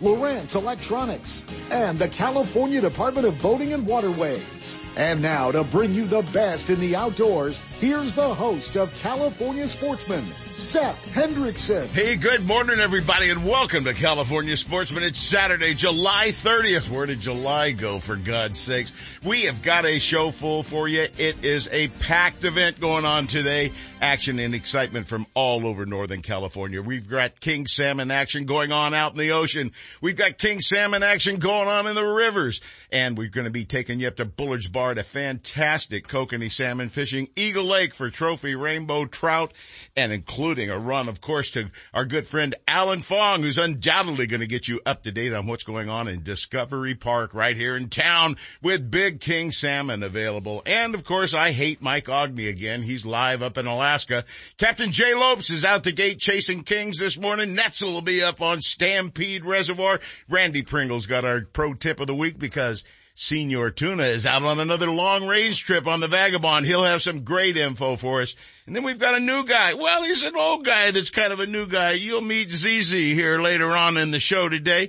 Lowrance Electronics, and the California Department of Boating and Waterways. And now to bring you the best in the outdoors, here's the host of California Sportsman, Seth Hendrickson. Hey, good morning, everybody, and welcome to California Sportsman. It's Saturday, July 30th. Where did July go, for God's sakes? We have got a show full for you. It is a packed event going on today. Action and excitement from all over Northern California. We've got king salmon action going on out in the ocean. We've got king salmon action going on in the rivers. And we're going to be taking you up to Bullard's Bar to fantastic kokanee salmon fishing, Eagle Lake for trophy rainbow trout, and including including a run, of course, to our good friend Alan Fong, who's undoubtedly going to get you up to date on what's going on in Discovery Park right here in town with Big King Salmon available. And of course, I hate Mike Ogney again. He's live up in Alaska. Captain Jay Lopes is out the gate chasing kings this morning. Netzel will be up on Stampede Reservoir. Randy Pringle's got our pro tip of the week because Senor Tuna is out on another long range trip on the Vagabond. He'll have some great info for us. And then we've got a new guy. Well, he's an old guy that's kind of a new guy. You'll meet ZZ here later on in the show today.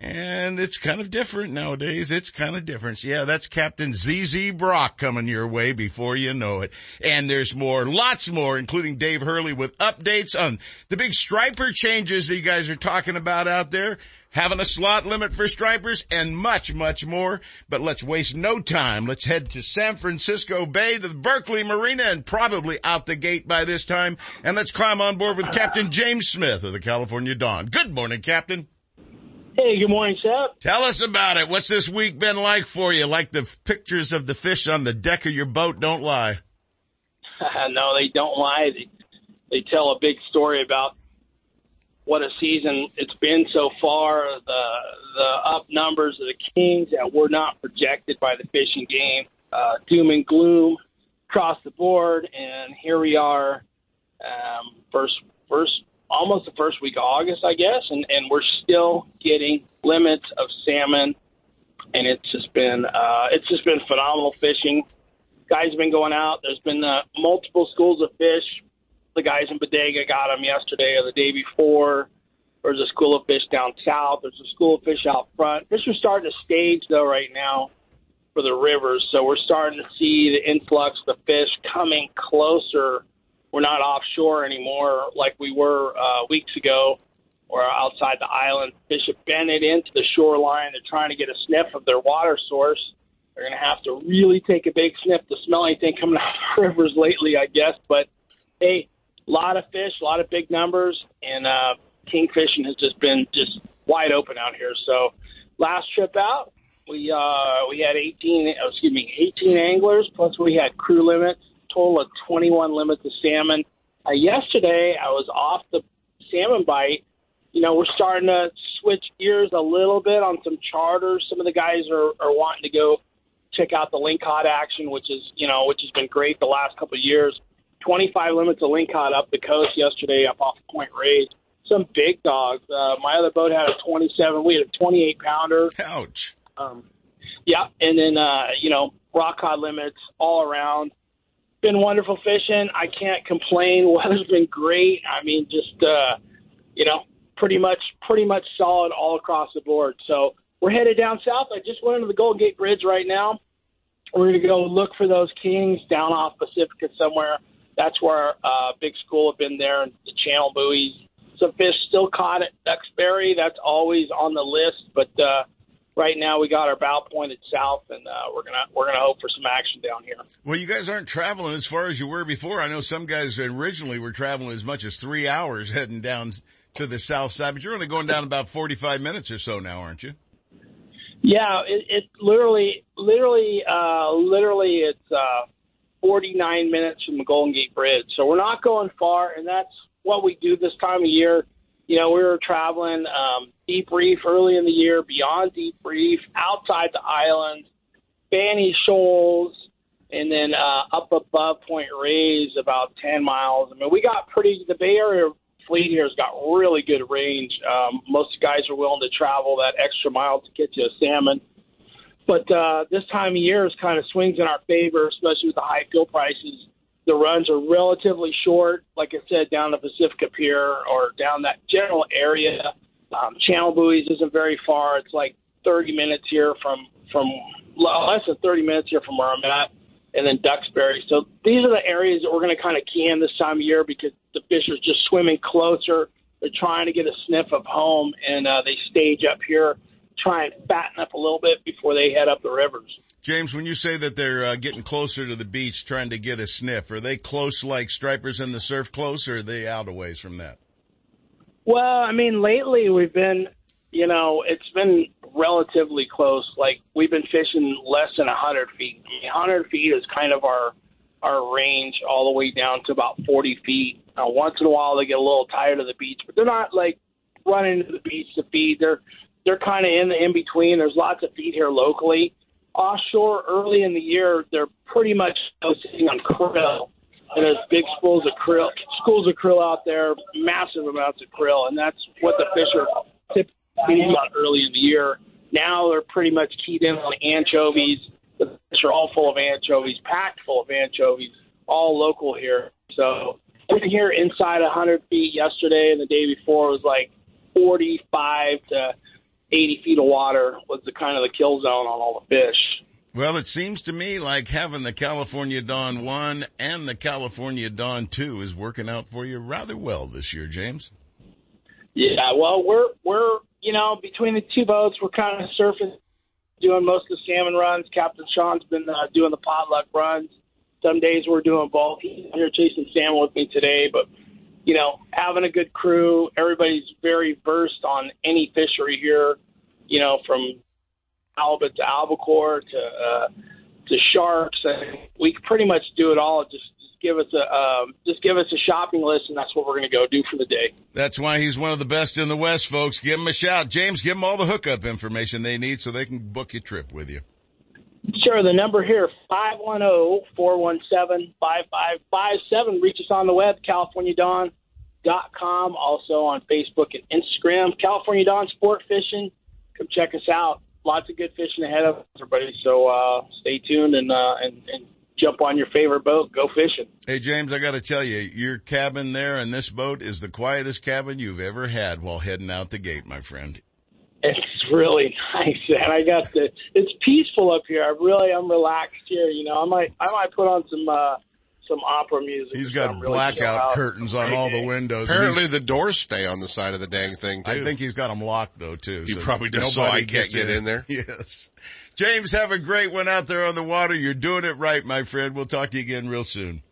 And it's kind of different nowadays. It's kind of different. Yeah, that's Captain ZZ Brock coming your way before you know it. And there's more, lots more, including Dave Hurley with updates on the big striper changes that you guys are talking about out there, having a slot limit for stripers and much, much more. But let's waste no time. Let's head to San Francisco Bay to the Berkeley Marina and probably out the gate by this time. And let's climb on board with Captain James Smith of the California Dawn. Good morning, Captain. Hey, good morning, Seth. Tell us about it. What's this week been like for you? Like the pictures of the fish on the deck of your boat don't lie. no, they don't lie. They, they tell a big story about what a season it's been so far. The the up numbers of the Kings that were not projected by the fishing game. Uh, doom and gloom across the board, and here we are, um, first first almost the first week of August, I guess, and and we're still getting limits of salmon, and it's just been uh, it's just been phenomenal fishing. Guys have been going out. There's been uh, multiple schools of fish. The guys in Bodega got them yesterday or the day before. There's a school of fish down south. There's a school of fish out front. Fish are starting to stage though right now for the rivers, so we're starting to see the influx of the fish coming closer we're not offshore anymore like we were uh, weeks ago or outside the island. Have been into the shoreline. They're trying to get a sniff of their water source. They're going to have to really take a big sniff to smell anything coming out of the rivers lately, I guess. But hey, a lot of fish, a lot of big numbers, and uh, king fishing has just been just wide open out here. So last trip out, we uh, we had 18, excuse me, 18 anglers plus we had crew limits total of 21 limits of salmon. Uh, yesterday, I was off the salmon bite. You know, we're starting to switch gears a little bit on some charters. Some of the guys are, are wanting to go check out the lingcod action, which is, you know, which has been great the last couple of years. 25 limits of lingcod up the coast yesterday up off Point Reyes. Some big dogs. Uh, my other boat had a 27. We had a 28 pounder. Ouch. Um, yeah, and then uh, you know rock cod limits all around been wonderful fishing. I can't complain. Weather's been great. I mean, just uh, you know, pretty much pretty much solid all across the board. So we're headed down south. I just went into the Golden Gate Bridge right now. We're going to go look for those kings down off Pacifica somewhere. That's where uh, big school have been there, and the channel buoys. Some fish still caught at Duxbury. That's always on the list, but uh, right now we got our bow pointed south, and uh, we're gonna we're gonna hope for some action down here. Well, you guys aren't traveling as far as you were before. I know some guys originally were traveling as much as three hours heading down to the south side, but you're only going down about 45 minutes or so now, aren't you? Yeah, it, it literally, literally, uh, literally, it's uh, 49 minutes from the Golden Gate Bridge. So we're not going far, and that's what we do this time of year you know, we were traveling um, deep reef early in the year, beyond deep reef, outside the island. Fanny Shoals, and then uh, up above Point Reyes, about 10 miles. I mean, we got pretty, the Bay Area fleet here has got really good range. Um, most guys are willing to travel that extra mile to get you a salmon. But uh, this time of year is kind of swings in our favor, especially with the high fuel prices. The runs are relatively short, like I said, down the Pacifica Pier or down that general area. Um, Channel Buoys isn't very far. It's like 30 minutes here from from less than 30 minutes here from where I'm at, and then Duxbury. So these are the areas that we're going to kind of key in this time of year because the fish are just swimming closer. They're trying to get a sniff of home, and uh, they stage up here, try and fatten up a little bit before they head up the rivers. James, when you say that they're uh, getting closer to the beach, trying to get a sniff, are they close like stripers in the surf close, or are they out a ways from that? Well, I mean, lately we've been, you know, it's been relatively close. Like we've been fishing less than 100 feet. 100 feet is kind of our our range, all the way down to about 40 feet. Now, once in a while they get a little tired of the beach, but they're not like running to the beach to feed. They're they're kind of in the in between. There's lots of feed here locally. Offshore, early in the year, they're pretty much sitting on krill and there's big schools of krill, schools of krill out there, massive amounts of krill, and that's what the fish are typically about early in the year. Now they're pretty much keyed in on anchovies. The fish are all full of anchovies, packed full of anchovies, all local here. So been here inside 100 feet yesterday, and the day before was like 45 to 80 feet of water was the kind of the kill zone on all the fish. Well, it seems to me like having the California Dawn 1 and the California Dawn 2 is working out for you rather well this year, James. Yeah, well, we're we're you know between the two boats, we're kind of surfing, doing most of the salmon runs. Captain Sean's been uh, doing the potluck runs. Some days we're doing both. He's here chasing salmon with me today, but you know, having a good crew. Everybody's very versed on any fishery here. You know, from halibut to albacore to uh, to sharks, and we pretty much do it all. Just, just give us a um, just give us a shopping list, and that's what we're going to go do for the day. That's why he's one of the best in the West, folks. Give him a shout, James. Give them all the hookup information they need so they can book your trip with you. Sure. The number here, 510-417-5557. Reach us on the web, californiadawn.com. Also on Facebook and Instagram, California Dawn Sport Fishing. Come check us out lots of good fishing ahead of everybody. So uh, stay tuned and, uh, and and jump on your favorite boat, go fishing. Hey James, I got to tell you, your cabin there in this boat is the quietest cabin you've ever had while heading out the gate, my friend. It's really nice, and I got the. It's peaceful up here. I really, I'm relaxed here. You know, I might, I might put on some uh, some opera music. He's got really blackout curtains on all the windows. Apparently the doors stay on the side of the dang thing too. I think he's got them locked though too. He so probably does so I can't get in. in there. Yes. James, have a great one out there on the water. You're doing it right, my friend. We'll talk to you again real soon.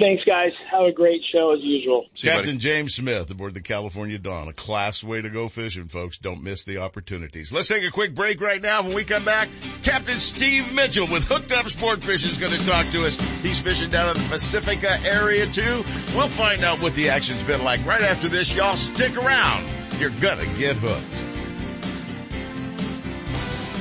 Thanks, guys. Have a great show as usual. See Captain James Smith aboard the California Dawn. A class way to go fishing, folks. Don't miss the opportunities. Let's take a quick break right now. When we come back, Captain Steve Mitchell with Hooked Up Sport Fishing is going to talk to us. He's fishing down in the Pacifica area too. We'll find out what the action's been like right after this. Y'all stick around. You're gonna get hooked.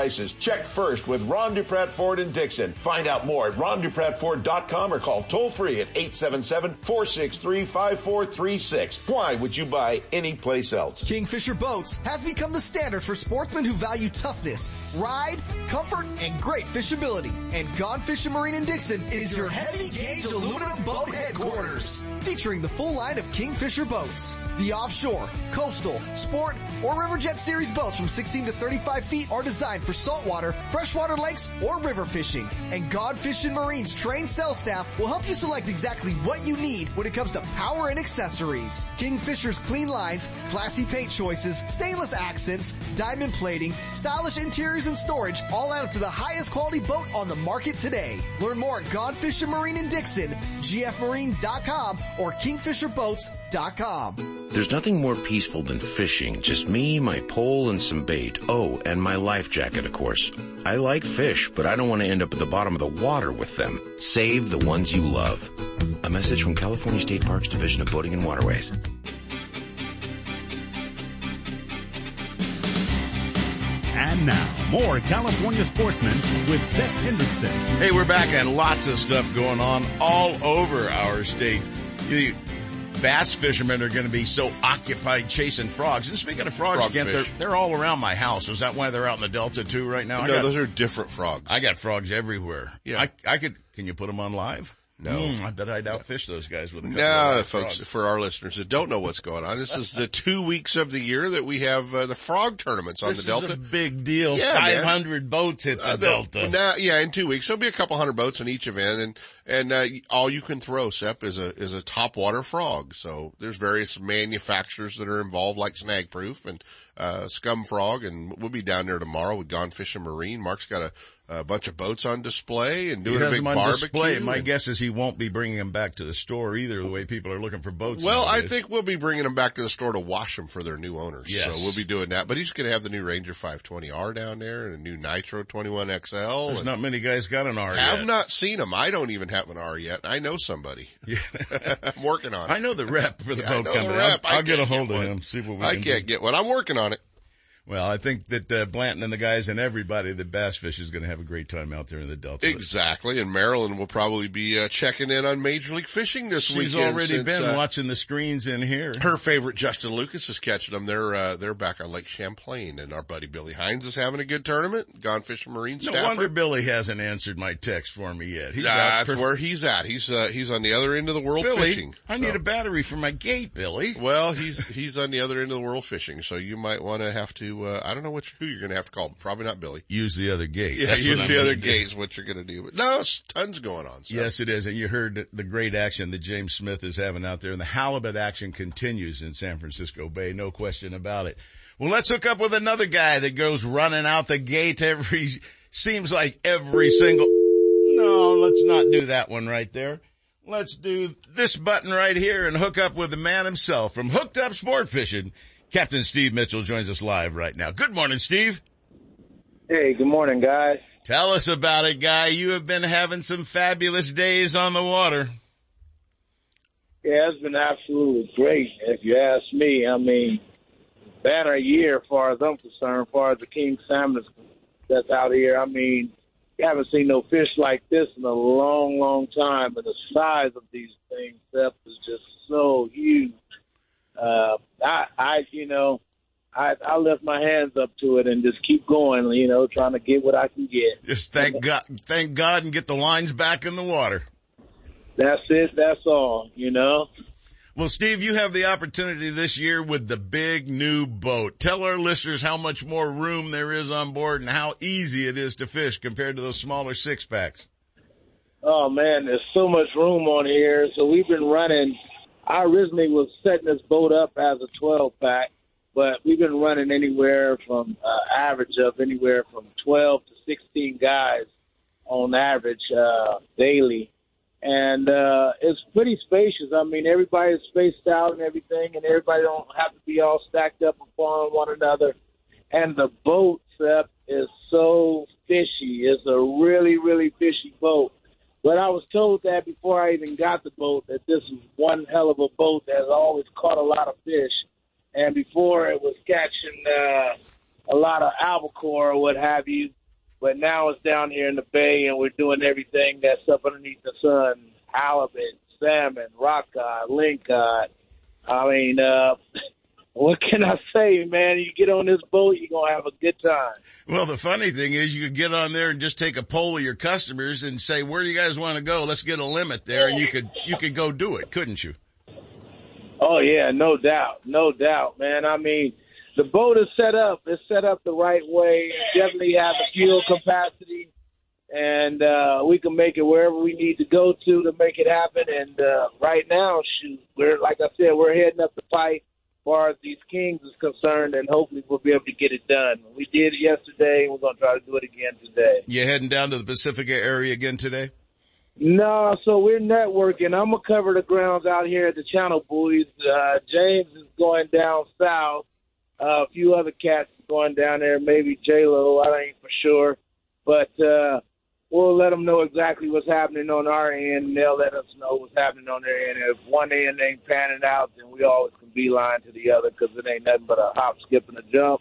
prices. Check first with Ron Dupratt Ford in Dixon. Find out more at ronduprattford.com or call toll free at 877-463-5436. Why would you buy any place else? Kingfisher Boats has become the standard for sportsmen who value toughness, ride, comfort, and great fishability. And Gone Fishing Marine in Dixon is your heavy gauge aluminum boat headquarters. Featuring the full line of Kingfisher boats. The offshore, coastal, sport, or Riverjet series boats from 16 to 35 feet are designed for saltwater, freshwater lakes, or river fishing. And Gone Fishing Marine's trained sales staff will help you select exactly what you need when it comes to power and accessories. Kingfisher's clean lines, classy paint choices, stainless accents, diamond plating, stylish interiors and storage all add up to the highest quality boat on the market today. Learn more at Gone Fishing Marine in Dixon, gfmarine.com or kingfisherboats.com. There's nothing more peaceful than fishing. Just me, my pole, and some bait. Oh, and my life jacket, of course. I like fish, but I don't want to end up at the bottom of the water with them. Save the ones you love. A message from California State Parks Division of Boating and Waterways. And now, more California sportsmen with Seth Hendrickson. Hey, we're back and lots of stuff going on all over our state. You, bass fishermen are going to be so occupied chasing frogs. And speaking of frogs Frog again, they're, they're all around my house. Is that why they're out in the Delta too right now? No, got, those are different frogs. I got frogs everywhere. Yeah. I, I could, can you put them on live? No. Mm, I bet I'd outfish those guys with a No, folks, frogs. for our listeners that don't know what's going on, this is the two weeks of the year that we have uh, the frog tournaments on This the Delta. is a big deal. Yeah, man. 500 boats hit the Uh, Delta. Now, yeah, in two weeks, there'll be a couple hundred boats in each event, and and uh, all you can throw, Sep, is a is a top water frog. So there's various manufacturers that are involved, like Snag Proof and uh, Scum Frog, and we'll be down there tomorrow with Gone Fishing Marine. Mark's got a, a bunch of boats on display and He doing a big them on barbecue. display. My guess is he won't be bringing them back to the store either. The way people are looking for boats. Well, I think we'll be bringing them back to the store to wash them for their new owners. Yes. So we'll be doing that. But he's going to have the new Ranger 520R down there and a new Nitro 21XL. there's not many guys got an R have yet. not seen them. I don't even have an R yet. I know somebody. Yeah. I'm working on it. I know the rep for the Yeah, I boat the company. rep. I'll, I I'll get a hold get of him. See what we I can can't do. get one. I'm working on it. Well, I think that uh, Blanton and the guys and everybody that bass fish is going to have a great time out there in the Delta. Exactly. And Marilyn will probably be uh, checking in on Major League Fishing this She's weekend. She's already since, been uh, watching the screens in here. her favorite Justin Lucas is catching them. They're uh, they're back on Lake Champlain, and our buddy Billy Hines is having a good tournament. Gone Fishing Marine No wonder Billy hasn't answered my text for me yet. He's That's where he's at. He's uh, he's on the other end of the world Billy, fishing. I So- need a battery for my gate, Billy. Well, he's he's on the other end of the world fishing, so you might want to have to. Uh, I don't know which who you're going to have to call. Probably not Billy. Use the other gate. Yeah, That's use the other do. gate is what you're going to do. But no, it's tons going on. So. Yes, it is. And you heard the great action that James Smith is having out there. And the halibut action continues in San Francisco Bay. No question about it. Well, let's hook up with another guy that goes running out the gate every, seems like every single, no, let's not do that one right there. Let's do this button right here and hook up with the man himself from Hooked Up Sport Fishing. Captain Steve Mitchell joins us live right now. Good morning, Steve. Hey, good morning, guys. Tell us about it, guy. You have been having some fabulous days on the water. Yeah, it's been absolutely great. If you ask me, I mean, banner year, as far as I'm concerned, as far as the king salmon that's out here. I mean, you haven't seen no fish like this in a long, long time, and the size of these things, Seth, is just so huge. Uh, I, I, you know, I, I lift my hands up to it and just keep going, you know, trying to get what I can get. Just thank God, thank God and get the lines back in the water. That's it. That's all, you know. Well, Steve, you have the opportunity this year with the big new boat. Tell our listeners how much more room there is on board and how easy it is to fish compared to those smaller six packs. Oh man, there's so much room on here. So we've been running. I originally was setting this boat up as a 12 pack, but we've been running anywhere from uh, average of anywhere from 12 to 16 guys on average uh, daily, and uh, it's pretty spacious. I mean, everybody's spaced out and everything, and everybody don't have to be all stacked up upon one another. And the boat Sep, is so fishy. It's a really, really fishy boat. But I was told that before I even got the boat that this is one hell of a boat that has always caught a lot of fish. And before it was catching uh, a lot of albacore or what have you. But now it's down here in the bay and we're doing everything that's up underneath the sun. Halibut, salmon, rockcod, lingcod. I mean, uh, what can I say, man? You get on this boat, you're gonna have a good time. Well, the funny thing is you could get on there and just take a poll of your customers and say, where do you guys want to go? Let's get a limit there and you could, you could go do it, couldn't you? Oh yeah, no doubt, no doubt, man. I mean, the boat is set up. It's set up the right way. Definitely have the fuel capacity, and uh, we can make it wherever we need to go to to make it happen. And uh, right now, shoot, we're like I said, we're heading up the fight far as these Kings is concerned, and hopefully we'll be able to get it done. We did it yesterday, and we're going to try to do it again today. You heading down to the Pacifica area again today? No, so we're networking. I'm gonna cover the grounds out here at the Channel Buoys. Uh, James is going down south. Uh, a few other cats going down there. Maybe J Lo. I ain't for sure, but uh, we'll let them know exactly what's happening on our end, and they'll let us know what's happening on their end. If one end ain't panning out, then we always can beeline to the other because it ain't nothing but a hop, skip, and a jump.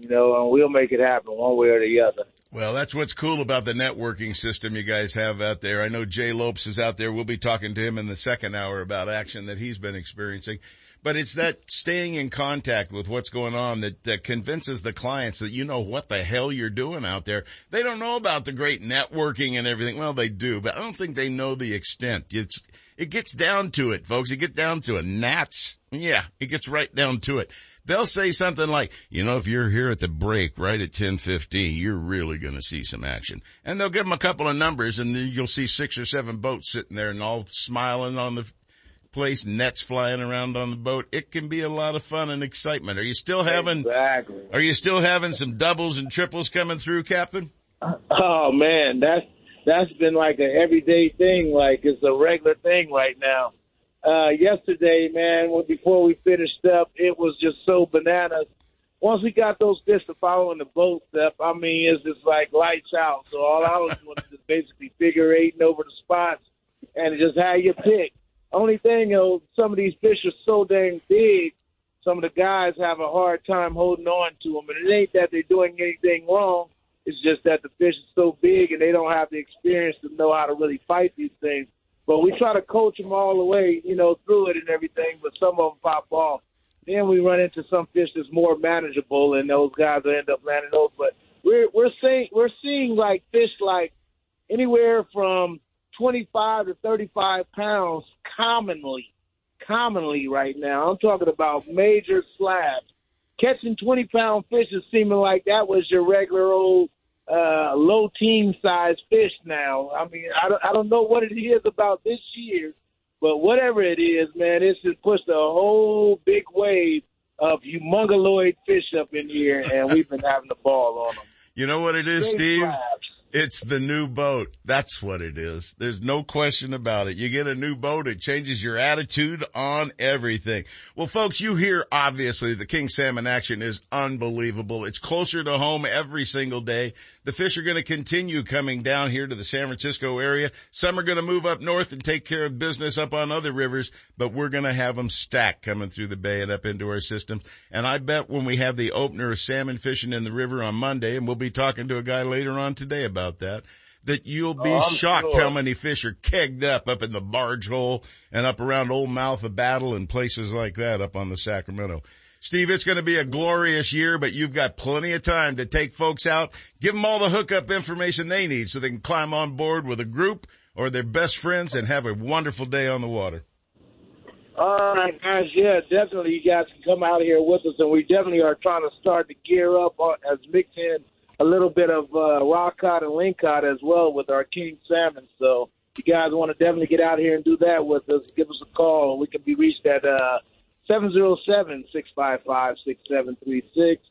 You know, and we'll make it happen one way or the other. Well, that's what's cool about the networking system you guys have out there. I know Jay Lopes is out there. We'll be talking to him in the second hour about action that he's been experiencing. But it's that staying in contact with what's going on that, that convinces the clients that you know what the hell you're doing out there. They don't know about the great networking and everything. Well, they do, but I don't think they know the extent. It's, it gets down to it, folks. It gets down to it. Gnats. Yeah, it gets right down to it they'll say something like, you know, if you're here at the break right at 10:15, you're really going to see some action. And they'll give them a couple of numbers and then you'll see six or seven boats sitting there and all smiling on the place, nets flying around on the boat. It can be a lot of fun and excitement. Are you still having exactly. Are you still having some doubles and triples coming through, Captain? Oh man, that's that's been like an everyday thing, like it's a regular thing right now uh, yesterday, man, when, before we finished up, it was just so bananas. Once we got those fish to follow in the boat stuff, I mean, it's just like lights out. So all I was doing was just basically figure eighting over the spots and just how you pick. Only thing, you know, some of these fish are so dang big, some of the guys have a hard time holding on to them. And it ain't that they're doing anything wrong. It's just that the fish is so big and they don't have the experience to know how to really fight these things. But we try to coach them all the way, you know, through it and everything. But some of them pop off. Then we run into some fish that's more manageable, and those guys will end up landing those. But we're we're seeing we're seeing like fish like anywhere from 25 to 35 pounds commonly, commonly right now. I'm talking about major slabs. Catching 20 pound fish is seeming like that was your regular old uh, low team size fish now. I mean, I don't, I don't know what it is about this year, but whatever it is, man, it's just pushed a whole big wave of humongoloid fish up in here, and we've been having the ball on them. You know what it is, Big Steve? slabs. It's the new boat. That's what it is. There's no question about it. You get a new boat, it changes your attitude on everything. Well, folks, you hear obviously the King Salmon action is unbelievable. It's closer to home every single day. The fish are going to continue coming down here to the San Francisco area. Some are going to move up north and take care of business up on other rivers, but we're going to have them stacked coming through the bay and up into our system. And I bet when we have the opener of salmon fishing in the river on Monday, and we'll be talking to a guy later on today about that, that you'll be Oh, shocked sure. how many fish are kegged up up in the barge hole and up around Old Mouth of Battle and places like that up on the Sacramento. Steve, it's going to be a glorious year, but you've got plenty of time to take folks out, give them all the hookup information they need so they can climb on board with a group or their best friends and have a wonderful day on the water. All right, guys. Yeah, definitely. You guys can come out here with us, and we definitely are trying to start to gear up uh, as mix in a little bit of uh, cod and lingcod as well with our king salmon. So, if you guys want to definitely get out here and do that with us, give us a call. We can be reached at uh, seven zero seven six five five six seven three six,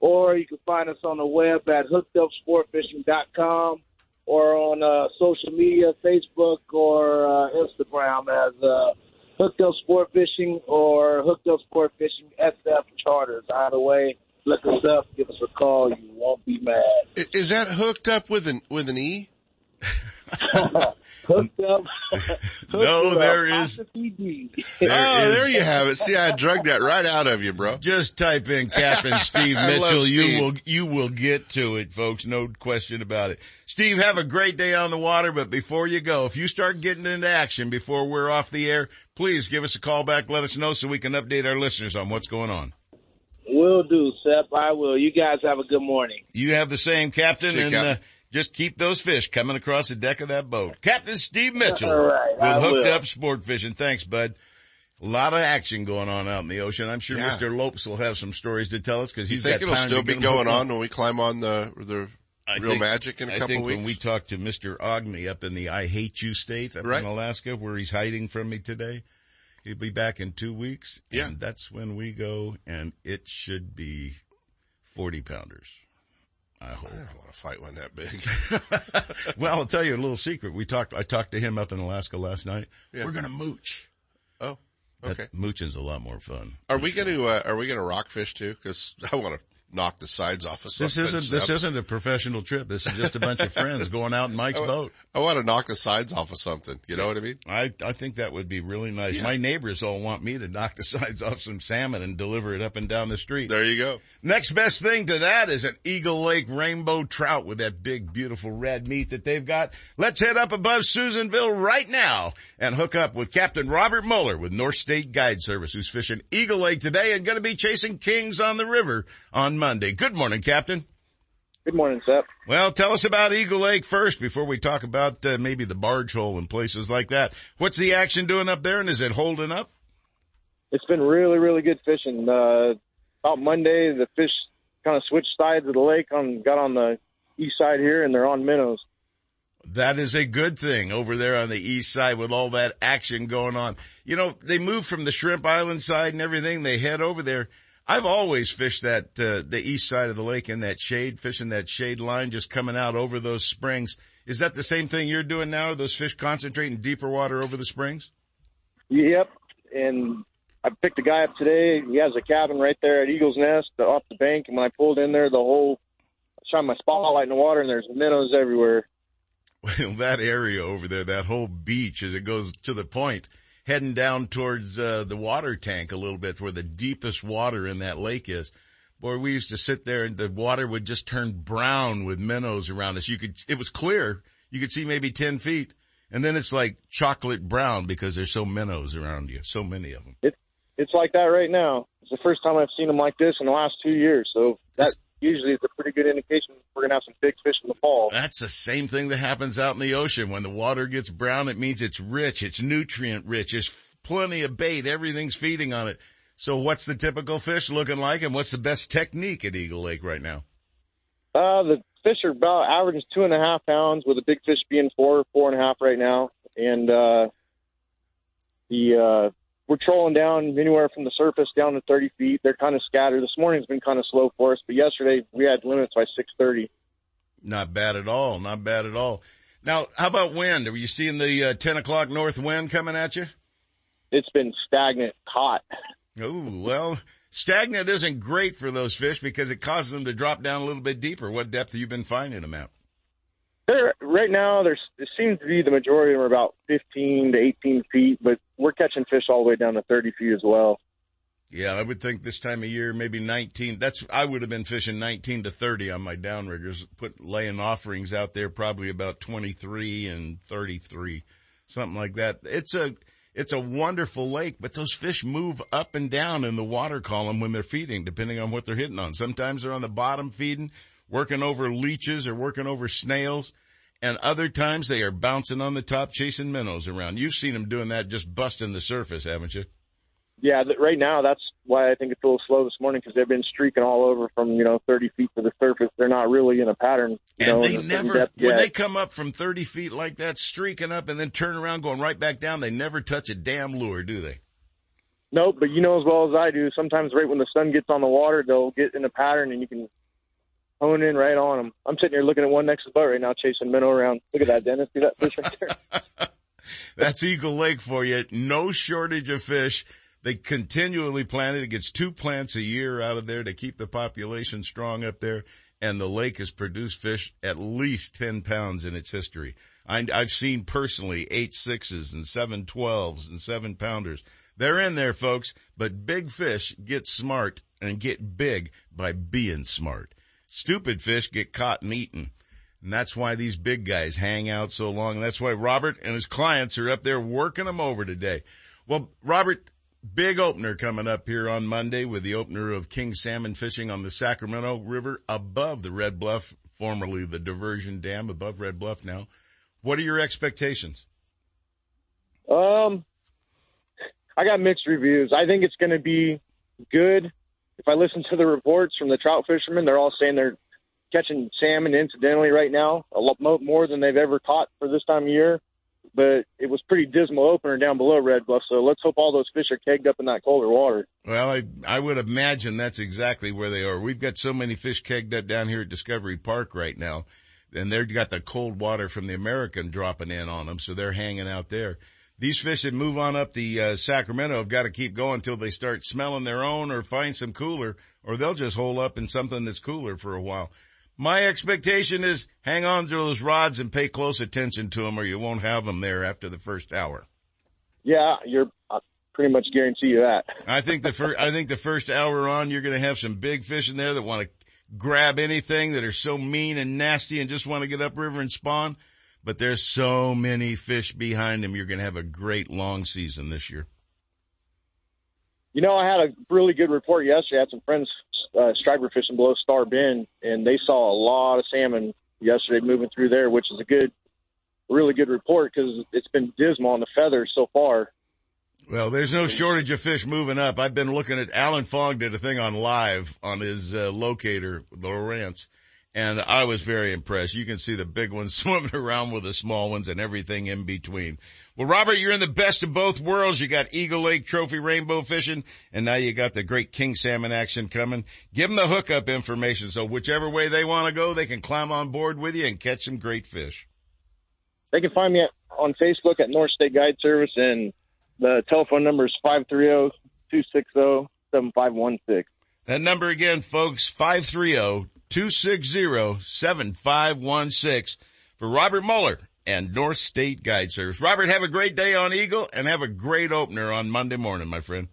or you can find us on the web at hookedupsportfishing.com or on uh, social media, Facebook or uh, Instagram as. Uh, Hooked Up Sport Fishing or Hooked Up Sport Fishing SF Charters. Either way, look us up, give us a call. You won't be mad. Is that hooked up with an with an E? hooked up. no, there is. There oh, is. there you have it. See, I drugged that right out of you, bro. Just type in Captain Steve Mitchell. Steve. You will, you will get to it, folks. No question about it. Steve, have a great day on the water, but before you go, if you start getting into action before we're off the air, please give us a call back. Let us know so we can update our listeners on what's going on. Will do, Sep. I will. You guys have a good morning. You have the same, Captain. See, and, Captain. Uh, just keep those fish coming across the deck of that boat. Captain Steve Mitchell All right, I with Hooked will. Up Sport Fishing. Thanks, bud. A lot of action going on out in the ocean. I'm sure Yeah. Mr. Lopes will have some stories to tell us because You he's think got it'll time still to be going on when we climb on the the I real think- magic in a I couple think weeks? when we talk to Mr. Ogme up in the I Hate You state up Right. in Alaska where he's hiding from me today, he'll be back in two weeks. Yeah. And that's when we go and it should be 40 pounders. I hope. I don't want to fight one that big. well, I'll tell you a little secret. We talked, I talked to him up in Alaska last night. Yeah. We're going to mooch. oh, That- okay. mooching's a lot more fun. Are we going to uh, are we going to rockfish too? Because I want to knock the sides off of something. This isn't, this isn't a professional trip. This is just a bunch of friends going out in Mike's I, boat. I want to knock the sides off of something. You know what I mean? I, I think that would be really nice. Yeah. My neighbors all want me to knock the sides off some salmon and deliver it up and down the street. There you go. Next best thing to that is an Eagle Lake rainbow trout with that big, beautiful red meat that they've got. Let's head up above Susanville right now and hook up with Captain Robert Muller with North State Guide Service, who's fishing Eagle Lake today and going to be chasing kings on the river on Monday. Good morning, Captain. Good morning, Seth. Well, tell us about Eagle Lake first before we talk about uh, maybe the barge hole and places like that. What's the action doing up there and is it holding up? it's been really, really good fishing. Uh, about Monday, the fish kind of switched sides of the lake on got on the east side here, and they're on minnows. That is a good thing over there on the east side with all that action going on. You know, they move from the Shrimp Island side and everything. They head over there. I've always fished that, uh, the east side of the lake in that shade, fishing that shade line, just coming out over those springs. Is that the same thing you're doing now? Are those fish concentrating deeper water over the springs? Yep, and I picked a guy up today. He has a cabin right there at Eagle's Nest off the bank, and when I pulled in there, the whole I shine my spotlight in the water, and there's minnows everywhere. Well, that area over there, that whole beach as it goes to the point, heading down towards uh, the water tank a little bit where the deepest water in that lake is. Boy, we used to sit there and the water would just turn brown with minnows around us. You could, it was clear. You could see maybe 10 feet and then it's like chocolate brown because there's so minnows around you. So many of them. It's like that right now. It's the first time I've seen them like this in the last two years. So that usually it's a pretty good indication we're gonna have some big fish in the fall. That's the same thing that happens out in the ocean. When the water gets brown, it means it's rich. It's nutrient rich. There's plenty of bait. Everything's feeding on it. So what's the typical fish looking like and what's the best technique at Eagle Lake right now? Uh, the fish are about average two and a half pounds, with the big fish being four, four and a half right now. And uh, the uh, we're trolling down anywhere from the surface down to 30 feet. They're kind of scattered. This morning's been kind of slow for us, but yesterday we had limits by 6:30. Not bad at all. Not bad at all. Now, how about wind? Are you seeing the uh, 10 o'clock north wind coming at you? It's been stagnant, hot. Oh, well, stagnant isn't great for those fish because it causes them to drop down a little bit deeper. What depth have you been finding them at? They're, right now, there's it seems to be the majority of them are about 15 to 18 feet, but we're catching fish all the way down to 30 feet as well. Yeah, I would think this time of year, maybe 19. That's, I would have been fishing 19 to 30 on my downriggers, put laying offerings out there, probably about 23 and 33, something like that. It's a, It's a wonderful lake, but those fish move up and down in the water column when they're feeding, depending on what they're hitting on. Sometimes they're on the bottom feeding, working over leeches or working over snails. And other times they are bouncing on the top, chasing minnows around. You've seen them doing that, just busting the surface, haven't you? Yeah, right now that's why I think it's a little slow this morning because they've been streaking all over from you know 30 feet to the surface. They're not really in a pattern. You And know, they never, when yet. they come up from 30 feet like that, streaking up and then turn around, going right back down, they never touch a damn lure, do they? Nope, but you know as well as I do. Sometimes right when the sun gets on the water, they'll get in a pattern and you can hone in right on them. I'm sitting here looking at one next to the boat right now, chasing minnow around. Look at that, Dennis. See that fish right there? That's Eagle Lake for you. No shortage of fish. They continually plant it. It gets two plants a year out of there to keep the population strong up there. And the lake has produced fish at least 10 pounds in its history. I, I've seen personally eight sixes and seven twelves and seven pounders. They're in there, folks, but big fish get smart and get big by being smart. Stupid fish get caught and eaten. And that's why these big guys hang out so long. And that's why Robert and his clients are up there working them over today. Well, Robert, big opener coming up here on Monday with the opener of King Salmon fishing on the Sacramento River above the Red Bluff, formerly the diversion dam above Red Bluff now. What are your expectations? Um, I got mixed reviews. I think it's going to be good. If I listen to the reports from the trout fishermen, they're all saying they're catching salmon incidentally right now, a lot more than they've ever caught for this time of year. But it was pretty dismal opener down below Red Bluff, so let's hope all those fish are kegged up in that colder water. Well, I, I would imagine that's exactly where they are. We've got so many fish kegged up down here at Discovery Park right now, and they've got the cold water from the American dropping in on them, so they're hanging out there. These fish that move on up the uh, Sacramento have got to keep going until they start smelling their own or find some cooler, or they'll just hole up in something that's cooler for a while. My expectation is hang on to those rods and pay close attention to them, or you won't have them there after the first hour. Yeah, you're I pretty much guarantee you that. I think the first, I think the first hour on, you're going to have some big fish in there that want to grab anything that are so mean and nasty and just want to get upriver and spawn. But there's so many fish behind them. You're going to have a great long season this year. You know, I had a really good report yesterday. I had some friends uh, striper fishing below Star Bend, and they saw a lot of salmon yesterday moving through there, which is a good, really good report because it's been dismal on the feathers so far. Well, there's no shortage of fish moving up. I've been looking at Alan Fong did a thing on live on his uh, locator, the Lowrance, and I was very impressed. You can see the big ones swimming around with the small ones and everything in between. Well, Robert, you're in the best of both worlds. You got Eagle Lake Trophy rainbow fishing, and now you got the great king salmon action coming. Give them the hookup information, so whichever way they want to go, they can climb on board with you and catch some great fish. They can find me at, on Facebook at North State Guide Service, and the telephone number is five three zero two six zero seven five one six. That number again, folks, oh 530-260-7516 for Robert Muller and North State Guide Service. Robert, have a great day on Eagle and have a great opener on Monday morning, my friend.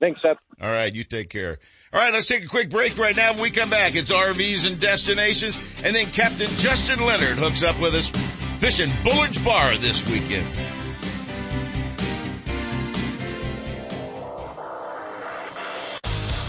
Thanks, Seth. All right, you take care. All right, let's take a quick break right now. When we come back, it's RVs and destinations, and then Captain Justin Leonard hooks up with us fishing Bullard's Bar this weekend.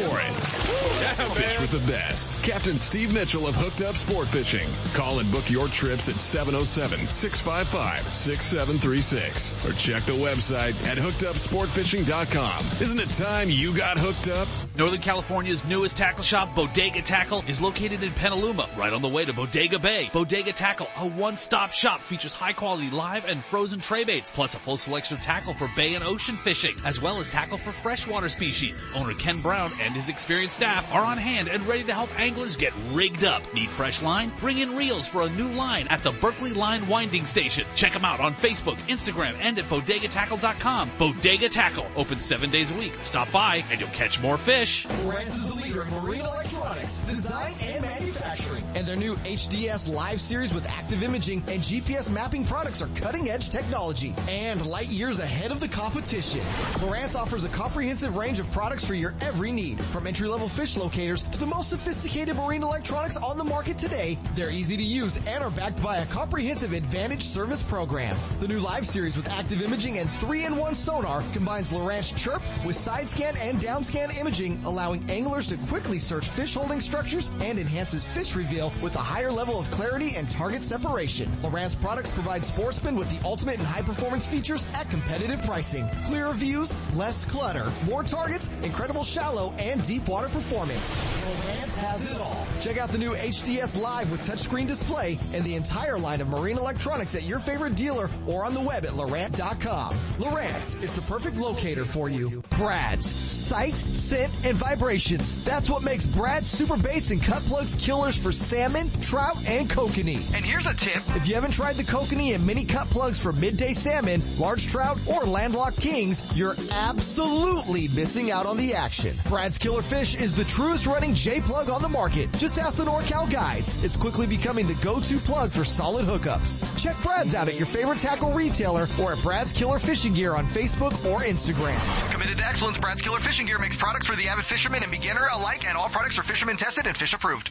it. Fish with the best. Captain Steve Mitchell of Hooked Up Sport Fishing. Call and book your trips at 707-655-6736 or check the website at hookedupsportfishing.com. Isn't it time you got hooked up? Northern California's newest tackle shop, Bodega Tackle, is located in Petaluma, right on the way to Bodega Bay. Bodega Tackle, a one-stop shop, features high-quality live and frozen tray baits, plus a full selection of tackle for bay and ocean fishing, as well as tackle for freshwater species. Owner Ken Brown and his experienced staff are on hand and ready to help anglers get rigged up. Need fresh line? Bring in reels for a new line at the Berkeley Line Winding Station. Check them out on Facebook, Instagram, and at bodegatackle.com. Bodega Tackle, open seven days a week. Stop by and you'll catch more fish. Is leader in marine electronics, design and manufacturing. And their new HDS Live series with active imaging and GPS mapping products are cutting edge technology and light years ahead of the competition. Lowrance offers a comprehensive range of products for your every need, from entry level fish locators to the most sophisticated marine electronics on the market today. They're easy to use and are backed by a comprehensive advantage service program. The new Live series with active imaging and 3-in-1 sonar combines Lowrance Chirp with side scan and down scan imaging, allowing anglers to quickly search fish holding structures and enhances fish reveal with a higher level of clarity and target separation. Lowrance products provide sportsmen with the ultimate and high performance features at competitive pricing. Clearer views, less clutter, more targets, incredible shallow and deep water performance. Lowrance has it all. Check out the new HDS Live with touchscreen display and the entire line of marine electronics at your favorite dealer or on the web at Lowrance.com. Lowrance is the perfect locator for you. Brad's sight, scent, and vibrations. That's what makes Brad's super baits and cut plugs killers for salmon, trout, and kokanee. And here's a tip. If you haven't tried the kokanee and mini cut plugs for midday salmon, large trout, or landlocked kings, you're absolutely missing out on the action. Brad's Killer Fish is the truest running J plug on the market. Just ask the NorCal guides. It's quickly becoming the go-to plug for solid hookups. Check Brad's out at your favorite tackle retailer or at Brad's Killer Fishing Gear on Facebook or Instagram. Committed to excellence, Brad's Killer Fishing Gear makes products for the avid fisherman and beginner alike, and all products are fisherman tested and fish approved.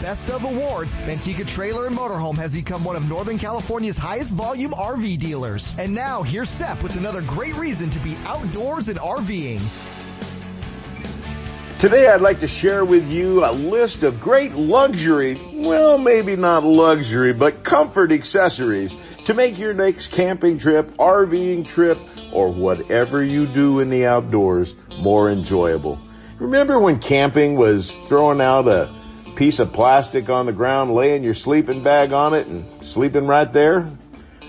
Best of Awards, Manteca Trailer and Motorhome has become one of Northern California's highest volume RV dealers. And now here's Seth with another great reason to be outdoors and RVing. Today I'd like to share with you a list of great luxury, well maybe not luxury, but comfort accessories to make your next camping trip, RVing trip, or whatever you do in the outdoors more enjoyable. Remember when camping was throwing out a piece of plastic on the ground, laying your sleeping bag on it and sleeping right there?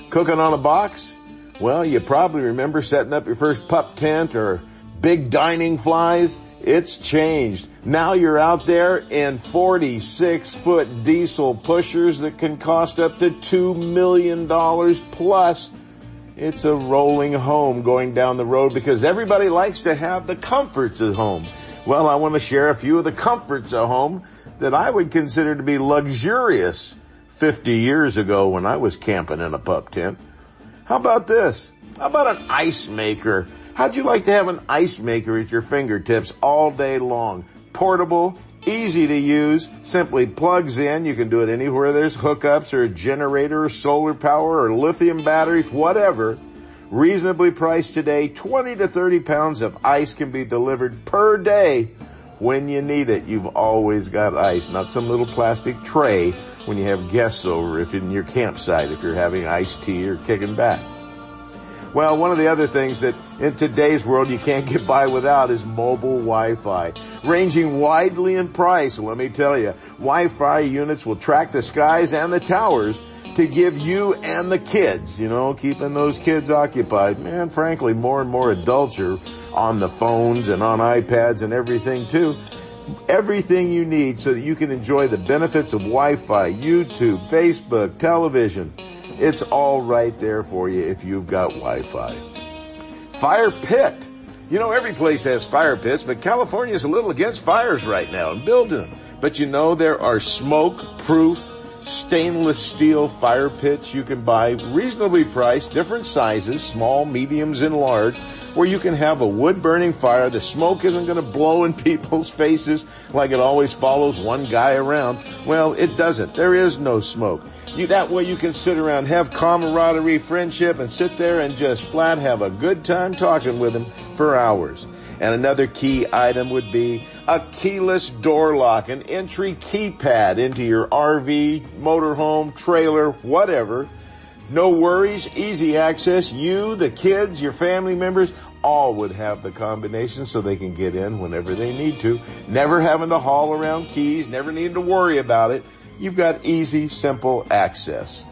Cooking on a box? Well, you probably remember setting up your first pup tent or big dining flies. It's changed. Now you're out there in 46 foot diesel pushers that can cost up to $2 million plus. It's a rolling home going down the road because everybody likes to have the comforts of home. Well, I want to share a few of the comforts of home that I would consider to be luxurious 50 years ago when I was camping in a pup tent. How about this? How about an ice maker? How'd you like to have an ice maker at your fingertips all day long? Portable, easy to use, simply plugs in. You can do it anywhere there's hookups or a generator or solar power or lithium batteries, whatever. Reasonably priced today, 20 to 30 pounds of ice can be delivered per day when you need it. You've always got ice, not some little plastic tray when you have guests over if in your campsite, if you're having iced tea or kicking back. Well, one of the other things that in today's world you can't get by without is mobile Wi-Fi. Ranging widely in price, let me tell you, Wi-Fi units will track the skies and the towers to give you and the kids, you know, keeping those kids occupied. Man, frankly, more and more adults are on the phones and on iPads and everything too. Everything you need so that you can enjoy the benefits of Wi-Fi, YouTube, Facebook, television. It's all right there for you if you've got Wi-Fi. Fire pit. You know, every place has fire pits, but California's a little against fires right now and building them. But you know, there are smoke proof stainless steel fire pits you can buy reasonably priced, different sizes, small, mediums, and large where you can have a wood burning fire. The smoke isn't going to blow in people's faces like it always follows one guy around. Well, it doesn't. There is no smoke. You, that way you can sit around, have camaraderie, friendship, and sit there and just flat have a good time talking with them for hours. And another key item would be a keyless door lock, an entry keypad into your RV, motorhome, trailer, whatever. No worries, easy access. You, the kids, your family members, all would have the combination so they can get in whenever they need to. Never having to haul around keys, never needing to worry about it. You've got easy, simple access.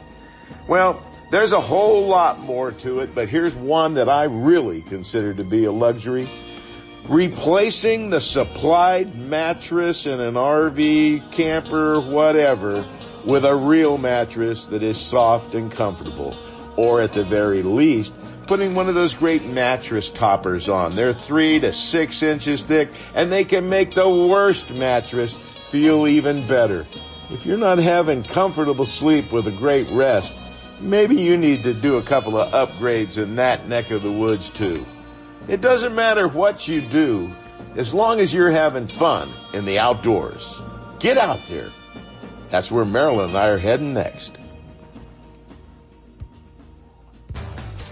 Well, there's a whole lot more to it, but here's one that I really consider to be a luxury. Replacing the supplied mattress in an RV, camper, whatever, with a real mattress that is soft and comfortable. Or at the very least, putting one of those great mattress toppers on. They're three to six inches thick and they can make the worst mattress feel even better. If you're not having comfortable sleep with a great rest, maybe you need to do a couple of upgrades in that neck of the woods too. It doesn't matter what you do as long as you're having fun in the outdoors. Get out there. That's where Marilyn and I are heading next.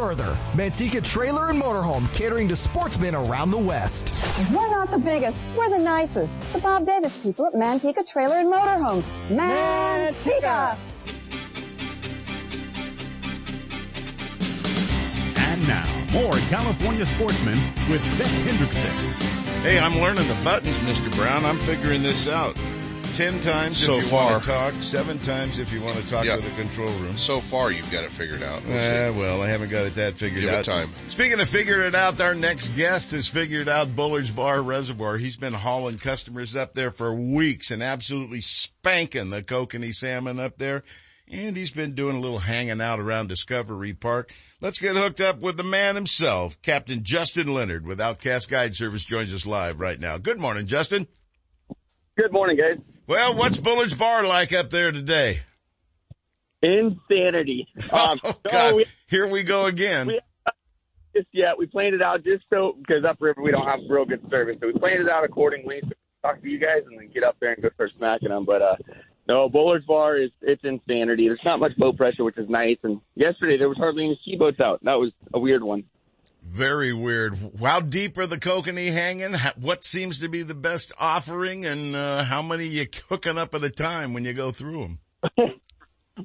Manteca Trailer and Motorhome catering to sportsmen around the West. We're not the biggest, we're the nicest. The Bob Davis people at Manteca Trailer and Motorhome. Manteca! And now, more California sportsmen with Seth Hendrickson. Hey, I'm learning the buttons, Mr. Brown. I'm figuring this out. Ten times So if you far. want to talk, seven times if you want to talk Yeah. to the control room. So far, you've got it figured out. We'll see. Eh, well, I haven't got it that figured Give it out. time. Speaking of figuring it out, our next guest has figured out Bullard's Bar Reservoir. He's been hauling customers up there for weeks and absolutely spanking the kokanee salmon up there. And he's been doing a little hanging out around Discovery Park. Let's get hooked up with the man himself. Captain Justin Leonard with Outcast Guide Service joins us live right now. Good morning, Justin. Good morning, guys. Well, what's Bullard's Bar like up there today? Insanity. Um, Oh, so we, Here we go again. we just yet, we planned it out just so because upriver we don't have real good service, so we planned it out accordingly. So talk to you guys and then get up there and go start smacking them. But uh, no, Bullard's Bar is it's insanity. There's not much boat pressure, which is nice. And yesterday there was hardly any ski boats out. That was a weird one. Very weird. How deep are the kokanee hanging? What seems to be the best offering and uh, how many you hooking up at a time when you go through them?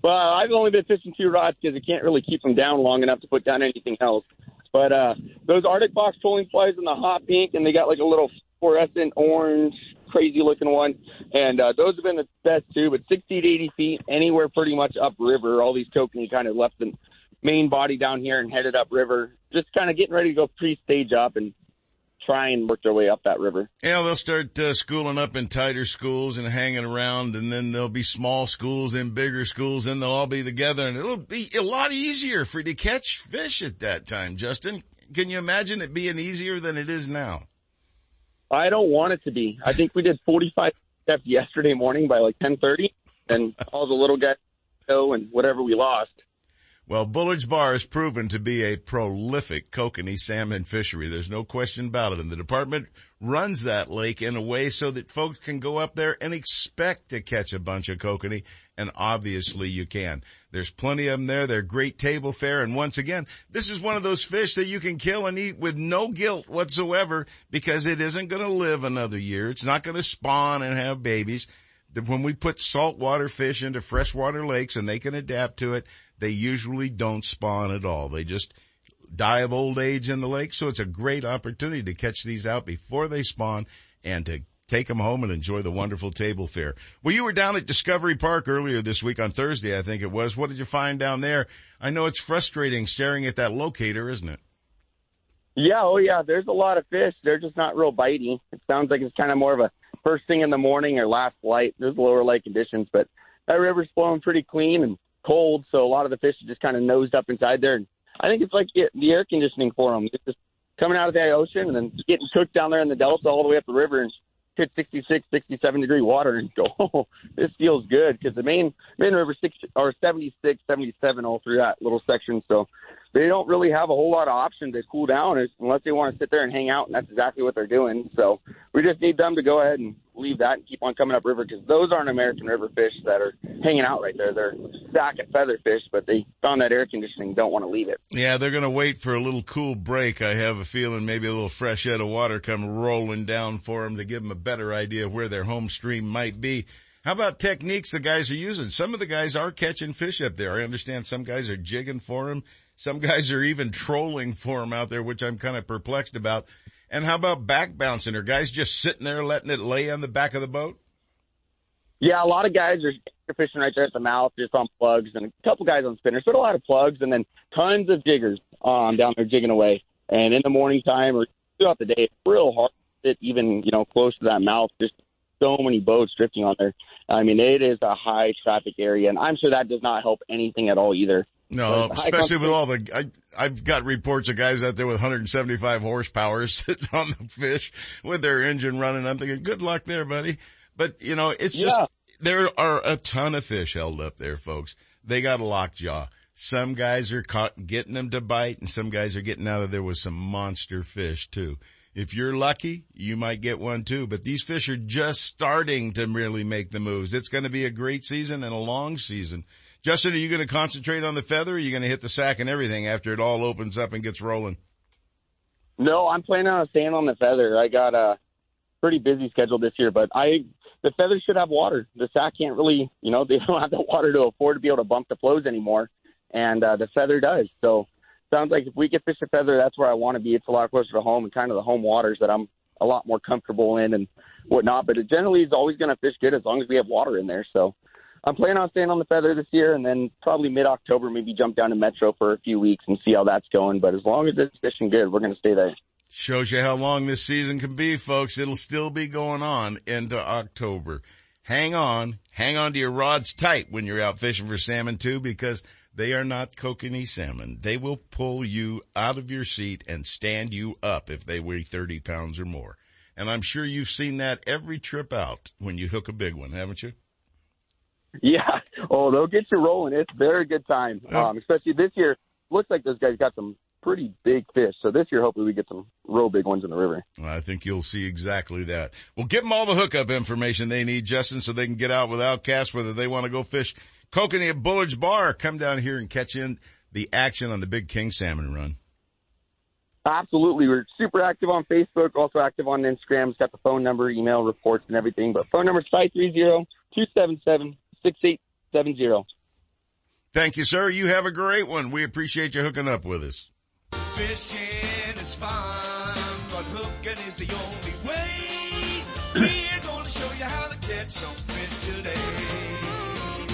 Well, I've only been fishing two rods because I can't really keep them down long enough to put down anything else. But uh, those Arctic box trolling flies in the hot pink, and they got like a little fluorescent orange, crazy looking one, and uh, those have been the best too. But 60 to 80 feet, anywhere pretty much upriver. All these kokanee kind of left the main body down here and headed upriver, just kind of getting ready to go pre-stage up and try and work their way up that river. Yeah, they'll start uh, schooling up in tighter schools and hanging around, and then there'll be small schools and bigger schools, and they'll all be together, and it'll be a lot easier for you to catch fish at that time. Justin, can you imagine it being easier than it is now? I don't want it to be. I think we did 45 steps yesterday morning by like 10:30, and all the little guys go and whatever we lost. Well, Bullard's Bar has proven to be a prolific kokanee salmon fishery. There's no question about it. And the department runs that lake in a way so that folks can go up there and expect to catch a bunch of kokanee. And obviously you can. There's plenty of them there. They're great table fare. And once again, this is one of those fish that you can kill and eat with no guilt whatsoever because it isn't going to live another year. It's not going to spawn and have babies when we put saltwater fish into freshwater lakes and they can adapt to it, they usually don't spawn at all. They just die of old age in the lake. So it's a great opportunity to catch these out before they spawn and to take them home and enjoy the wonderful table fare. Well, you were down at Discovery Park earlier this week on Thursday, I think it was. What did you find down there? I know it's frustrating staring at that locator, isn't it? Yeah, oh yeah. There's a lot of fish. They're just not real bitey. It sounds like it's kind of more of a first thing in the morning or last light. There's lower light conditions, but that river's flowing pretty clean and cold, so a lot of the fish are just kind of nosed up inside there. And I think it's like the, the air conditioning for them. It's just coming out of the ocean and then getting cooked down there in the delta all the way up the river and hit 66, 67 degree water and go, oh, this feels good because the main main river six or 76, 77 all through that little section. So they don't really have a whole lot of options to cool down unless they want to sit there and hang out, and that's exactly what they're doing. So we just need them to go ahead and leave that and keep on coming up river because those aren't American river fish that are hanging out right there. They're Sac and feather fish, but they found that air conditioning, don't want to leave it. Yeah, they're going to wait for a little cool break. I have a feeling maybe a little fresh head of water come rolling down for them to give them a better idea of where their home stream might be. How about techniques the guys are using? Some of the guys are catching fish up there. I understand some guys are jigging for them. Some guys are even trolling for them out there, which I'm kind of perplexed about. And how about back bouncing? Are guys just sitting there letting it lay on the back of the boat? Yeah, a lot of guys are fishing right there at the mouth, just on plugs, and a couple guys on spinners, but a lot of plugs, and then tons of jiggers um, down there jigging away. And in the morning time or throughout the day, it's real hard to sit even you know close to that mouth. Just so many boats drifting on there. I mean, it is a high traffic area, and I'm sure that does not help anything at all either. No, especially with all the, I, I've got reports of guys out there with 175 horsepower sitting on the fish with their engine running. I'm thinking, good luck there, buddy. But you know, it's just, Yeah. there are a ton of fish held up there, folks. They got a lockjaw. Some guys are caught getting them to bite and some guys are getting out of there with some monster fish too. If you're lucky, you might get one too, but these fish are just starting to really make the moves. It's going to be a great season and a long season. Justin, are you going to concentrate on the feather or are you going to hit the Sac and everything after it all opens up and gets rolling? No, I'm planning on staying on the feather. I got a pretty busy schedule this year, but I the feather should have water. The Sac can't really, you know, they don't have the water to afford to be able to bump the flows anymore, and uh, the feather does. So sounds like if we get fish a feather, that's where I want to be. It's a lot closer to home and kind of the home waters that I'm a lot more comfortable in and whatnot. But it generally is always going to fish good as long as we have water in there. So I'm planning on staying on the feather this year, and then probably mid October maybe jump down to Metro for a few weeks and see how that's going. But as long as it's fishing good, we're going to stay there. Shows you how long this season can be, folks. It'll still be going on into October. Hang on. Hang on to your rods tight when you're out fishing for salmon too, because they are not kokanee salmon. They will pull you out of your seat and stand you up if they weigh 30 pounds or more. And I'm sure you've seen that every trip out when you hook a big one, haven't you? Yeah. Oh, they'll get you rolling. It's a very good time. Um, especially this year. Looks like those guys got some pretty big fish. So this year, hopefully, we get some real big ones in the river. I think you'll see exactly that. Well, give them all the hookup information they need, Justin, so they can get out with Outcast, whether they want to go fish kokanee at Bullard's Bar. Come down here and catch in the action on the Big King Salmon Run. Absolutely. We're super active on Facebook, also active on Instagram. It's got the phone number, email, reports, and everything. But phone number is 530-277-6870. Thank you, sir. You have a great one. We appreciate you hooking up with us. Fishing is fun, but hooking is the only way. We're gonna show you how to catch some fish today.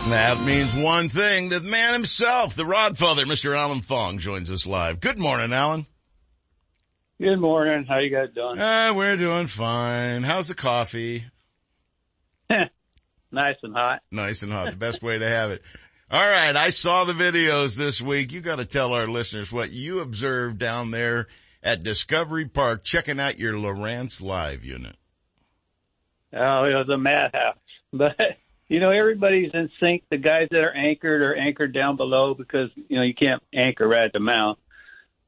That means one thing. The man himself, the rod father, Mr. Alan Fong, joins us live. Good morning, Alan. Good morning. How you guys doing? Uh, we're doing fine. How's the coffee? nice and hot. Nice and hot. The best way to have it. All right. I saw the videos this week. You got to tell our listeners what you observed down there at Discovery Park checking out your Lowrance Live unit. Oh, it was a madhouse. But you know, everybody's in sync. The guys that are anchored are anchored down below because you know you can't anchor right at the mouth.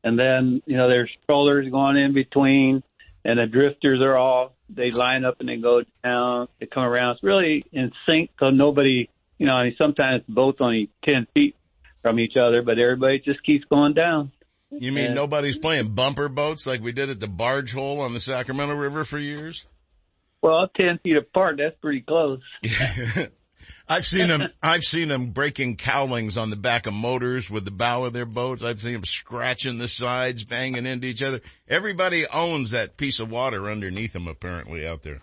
And then you know there's trollers going in between, and the drifters are all they line up and they go down. They come around. It's really in sync, so nobody, you know, I mean, sometimes boats only ten feet from each other, but everybody just keeps going down. You mean And- nobody's playing bumper boats like we did at the barge hole on the Sacramento River for years? Well, ten feet apart, that's pretty close. I've seen them, I've seen them breaking cowlings on the back of motors with the bow of their boats. I've seen them scratching the sides, banging into each other. Everybody owns that piece of water underneath them apparently out there.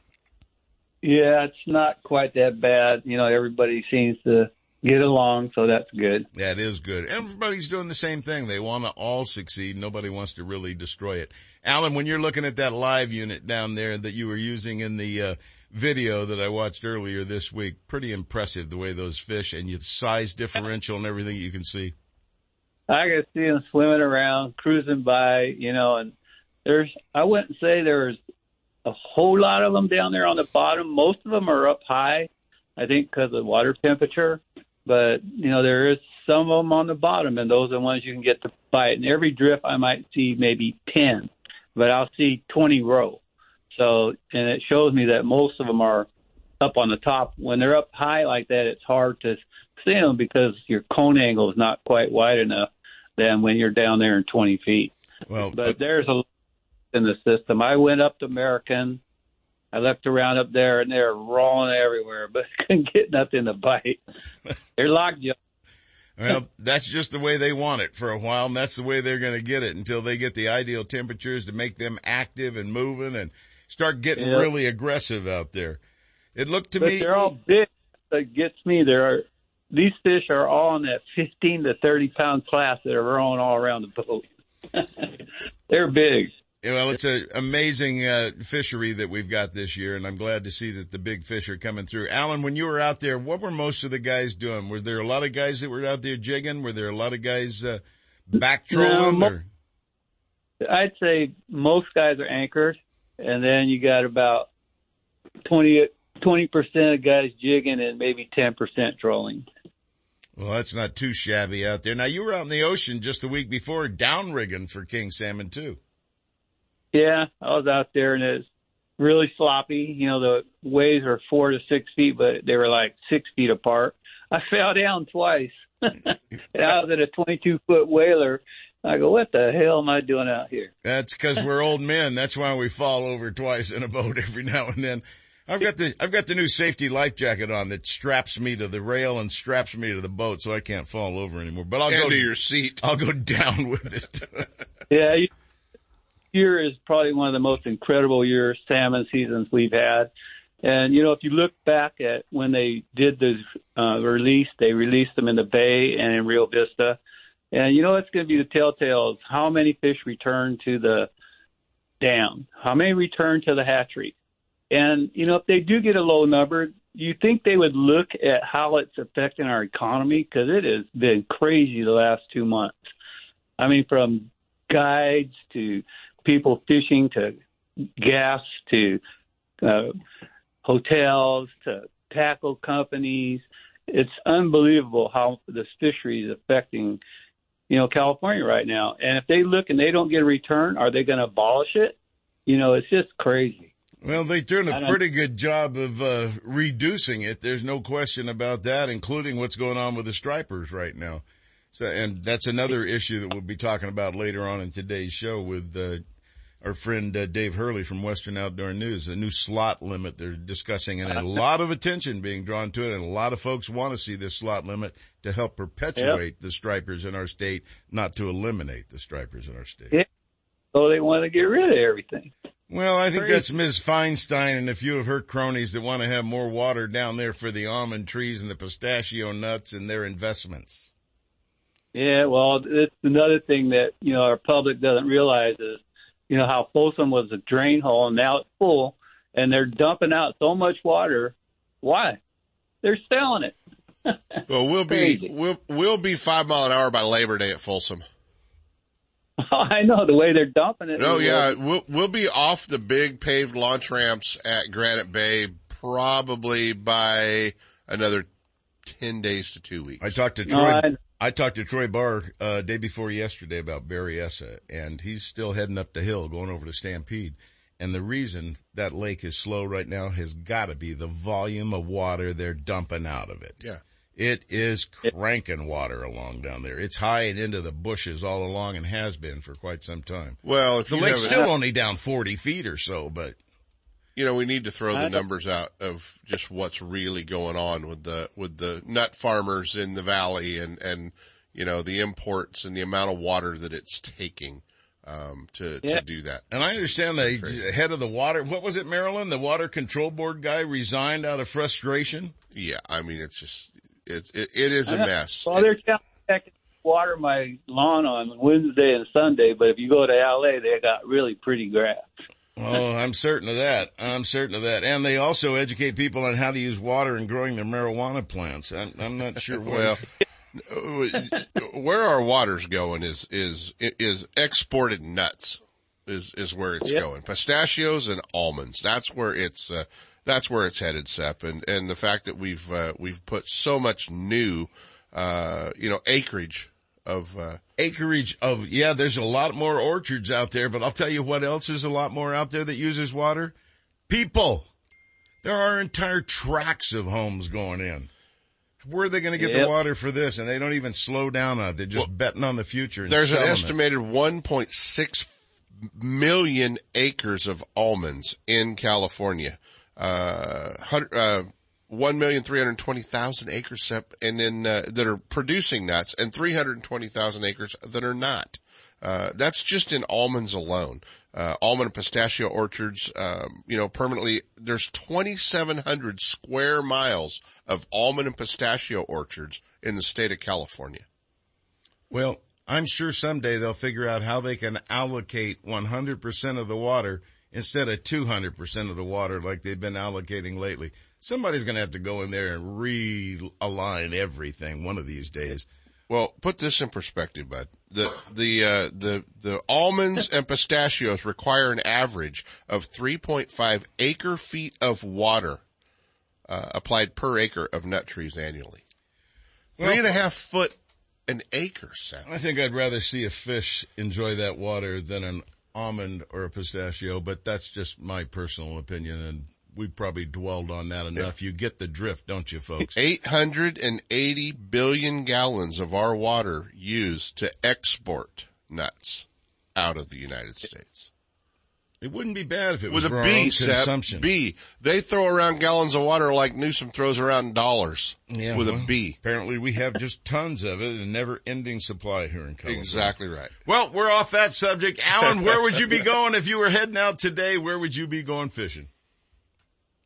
Yeah, it's not quite that bad. You know, everybody seems to get along, so that's good. That is good. Everybody's doing the same thing. They want to all succeed. Nobody wants to really destroy it. Alan, when you're looking at that live unit down there that you were using in the uh, video that I watched earlier this week, pretty impressive the way those fish and your size differential and everything you can see. I could see them swimming around, cruising by, you know, and there's, I wouldn't say there's a whole lot of them down there on the bottom. Most of them are up high, I think, because of water temperature. But you know, there is some of them on the bottom, and those are the ones you can get to bite. And every drift, I might see maybe ten, but I'll see twenty row. So, and it shows me that most of them are up on the top. When they're up high like that, it's hard to see them because your cone angle is not quite wide enough. Than when you're down there in 20 feet. Well, but there's a in the system. I went up to American. I left around up there, and they're rolling everywhere, but couldn't get nothing to bite. They're locked. Up. Well, that's just the way they want it for a while, and that's the way they're going to get it until they get the ideal temperatures to make them active and moving and start getting Yeah. really aggressive out there. It looked to but me. they're all big. That gets me. There are these fish are all in that 15 to 30 pound class that are rolling all around the boat. they're big. Well, it's an amazing uh, fishery that we've got this year, and I'm glad to see that the big fish are coming through. Alan, when you were out there, what were most of the guys doing? Were there a lot of guys that were out there jigging? Were there a lot of guys uh, back trolling? mo-? I'd say most guys are anchored, and then you got about 20 percent of guys jigging and maybe 10 percent trolling. Well, that's not too shabby out there. Now, you were out in the ocean just a week before, down rigging for king salmon too. Yeah, I was out there and it's really sloppy. You know, the waves are four to six feet, but they were like six feet apart. I fell down twice. and I was in a 22 foot whaler. I go, what the hell am I doing out here? That's because we're old men. That's why we fall over twice in a boat every now and then. I've got the I've got the new safety life jacket on that straps me to the rail and straps me to the boat, so I can't fall over anymore. But I'll And go to your seat. I'll go down with it. Yeah, you- year is probably one of the most incredible year salmon seasons we've had. And you know, if you look back at when they did the uh, release, they released them in the Bay and in Rio Vista. And you know, it's going to be the telltale of how many fish return to the dam, how many return to the hatchery. And you know, if they do get a low number, you think they would look at how it's affecting our economy because it has been crazy the last two months. I mean, from guides to people fishing to gas to uh, hotels to tackle companies. It's unbelievable how this fishery is affecting, you know, California right now. And if they look and they don't get a return, are they going to abolish it? You know, it's just crazy. Well, they're doing a pretty good job of uh, reducing it. There's no question about that, including what's going on with the stripers right now. So, and that's another issue that we'll be talking about later on in today's show with uh, our friend uh, Dave Hurley from Western Outdoor News. A new slot limit they're discussing, and a lot of attention being drawn to it, and a lot of folks want to see this slot limit to help perpetuate the stripers in our state, not to eliminate the stripers in our state. Yeah. So they want to get rid of everything. Well, I think that's Ms. Feinstein and a few of her cronies that want to have more water down there for the almond trees and the pistachio nuts and their investments. Yeah, well, it's another thing that you know our public doesn't realize is, you know, how Folsom was a drain hole and now it's full, and they're dumping out so much water. Why? They're selling it. Well, we'll be we'll we'll be five mile an hour by Labor Day at Folsom. Oh, I know the way they're dumping it. Oh yeah, we'll we'll be off the big paved launch ramps at Granite Bay probably by another ten days to two weeks. I talked to No, Troy. I- I talked to Troy Barr uh, day before yesterday about Berryessa, and he's still heading up the hill, going over to Stampede. And the reason that lake is slow right now has got to be the volume of water they're dumping out of it. Yeah. It is cranking water along down there. It's high and into the bushes all along and has been for quite some time. Well, if the lake's still a- only down 40 feet or so, but you know, we need to throw the numbers out of just what's really going on with the with the nut farmers in the valley and and you know the imports and the amount of water that it's taking um, to Yeah. to do that. And I understand It's the crazy. head of the water, what was it, Maryland? The water control board guy resigned out of frustration. Yeah, I mean it's just It's, it, it is a mess. Well, they're telling me I can water my lawn on Wednesday and Sunday, but if you go to LA, they got really pretty grass. Oh, I'm certain of that. I'm certain of that. And they also educate people on how to use water in growing their marijuana plants. I'm, I'm not sure. well, where our water's going is, is, is exported nuts is, is where it's Yep. going. Pistachios and almonds. That's where it's, uh, that's where it's headed, Seth. And, and the fact that we've, uh, we've put so much new, uh, you know, acreage of, uh, acreage of, yeah, there's a lot more orchards out there, but I'll tell you what else is a lot more out there that uses water. People. There are entire tracts of homes going in. Where are they going to get Yep. the water for this? And they don't even slow down on it. They're just betting on the future. There's an estimated 1.6 million acres of almonds in California. Uh, uh, 1,320,000 acres and then, uh, that are producing nuts and 320,000 acres that are not. Uh, that's just in almonds alone. Uh, almond and pistachio orchards, um, you know, permanently, there's 2,700 square miles of almond and pistachio orchards in the state of California. Well, I'm sure someday they'll figure out how they can allocate 100% of the water instead of 200% of the water like they've been allocating lately. Somebody's going to have to go in there and realign everything one of these days. Well, put this in perspective, bud. The the uh, the the almonds and pistachios require an average of 3.5 acre feet of water uh, applied per acre of nut trees annually. Three and a half foot an acre, Seth. I think I'd rather see a fish enjoy that water than an almond or a pistachio, but that's just my personal opinion and we probably dwelled on that enough. You get the drift, don't you folks? 880 billion gallons of our water used to export nuts out of the United States. It wouldn't be bad if it was a for our B, own Sep, consumption. B. They throw around gallons of water like Newsom throws around dollars. Yeah, with well, a B. Apparently we have just tons of it and never ending supply here in California. Exactly right. Well, we're off that subject. Alan, where would you be going if you were heading out today? Where would you be going fishing?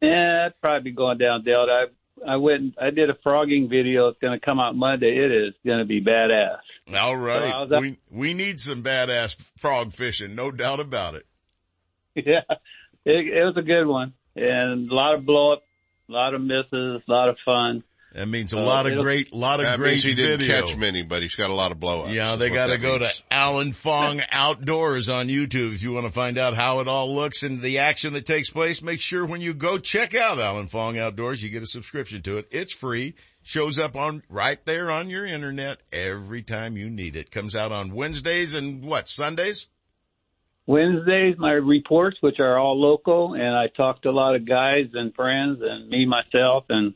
Yeah, probably be going down Delta. I I went. I did a frogging video. It's going to come out Monday. It is going to be badass. All So right. up- we, we need some badass frog fishing. No doubt about it. Yeah, it, it was a good one, and a lot of blow up, a lot of misses, a lot of fun. That means a Uh, lot of it'll- great, lot of That great means he didn't catch many, but he's got a lot of blow ups. Yeah, they got to go to Alan Fong Outdoors on YouTube if you want to find out how it all looks and the action that takes place. Make sure when you go check out Alan Fong Outdoors, you get a subscription to it. It's free. Shows up on right there on your internet every time you need it. Comes out on Wednesdays and what Sundays? Wednesdays, my reports, which are all local, and I talk to a lot of guys and friends and me myself, and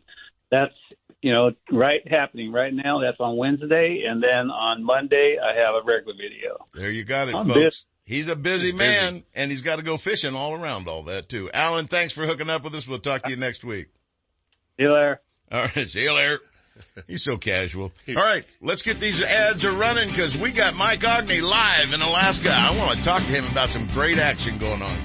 that's you know right happening right now. That's on Wednesday, and then on Monday I have a regular video. There you got it, I'm folks. busy. He's a busy He's busy. man and he's got to go fishing all around all that too. Alan, thanks for hooking up with us. We'll talk to you next week. See you later. All right. See you later. He's so casual. All right. Let's get these ads are running because we got Mike Aughney live in Alaska. I want to talk to him about some great action going on.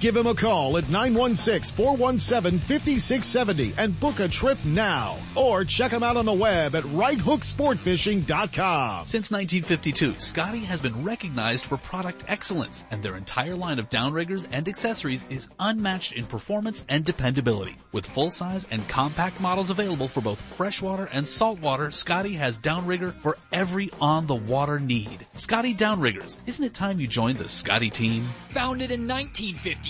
Give him a call at 916-417-5670 and book a trip now. Or check him out on the web at righthooksportfishing.com. Since 1952, Scotty has been recognized for product excellence, and their entire line of downriggers and accessories is unmatched in performance and dependability. With full-size and compact models available for both freshwater and saltwater, Scotty has downrigger for every on-the-water need. Scotty Downriggers, isn't it time you joined the Scotty team? Founded in 1952,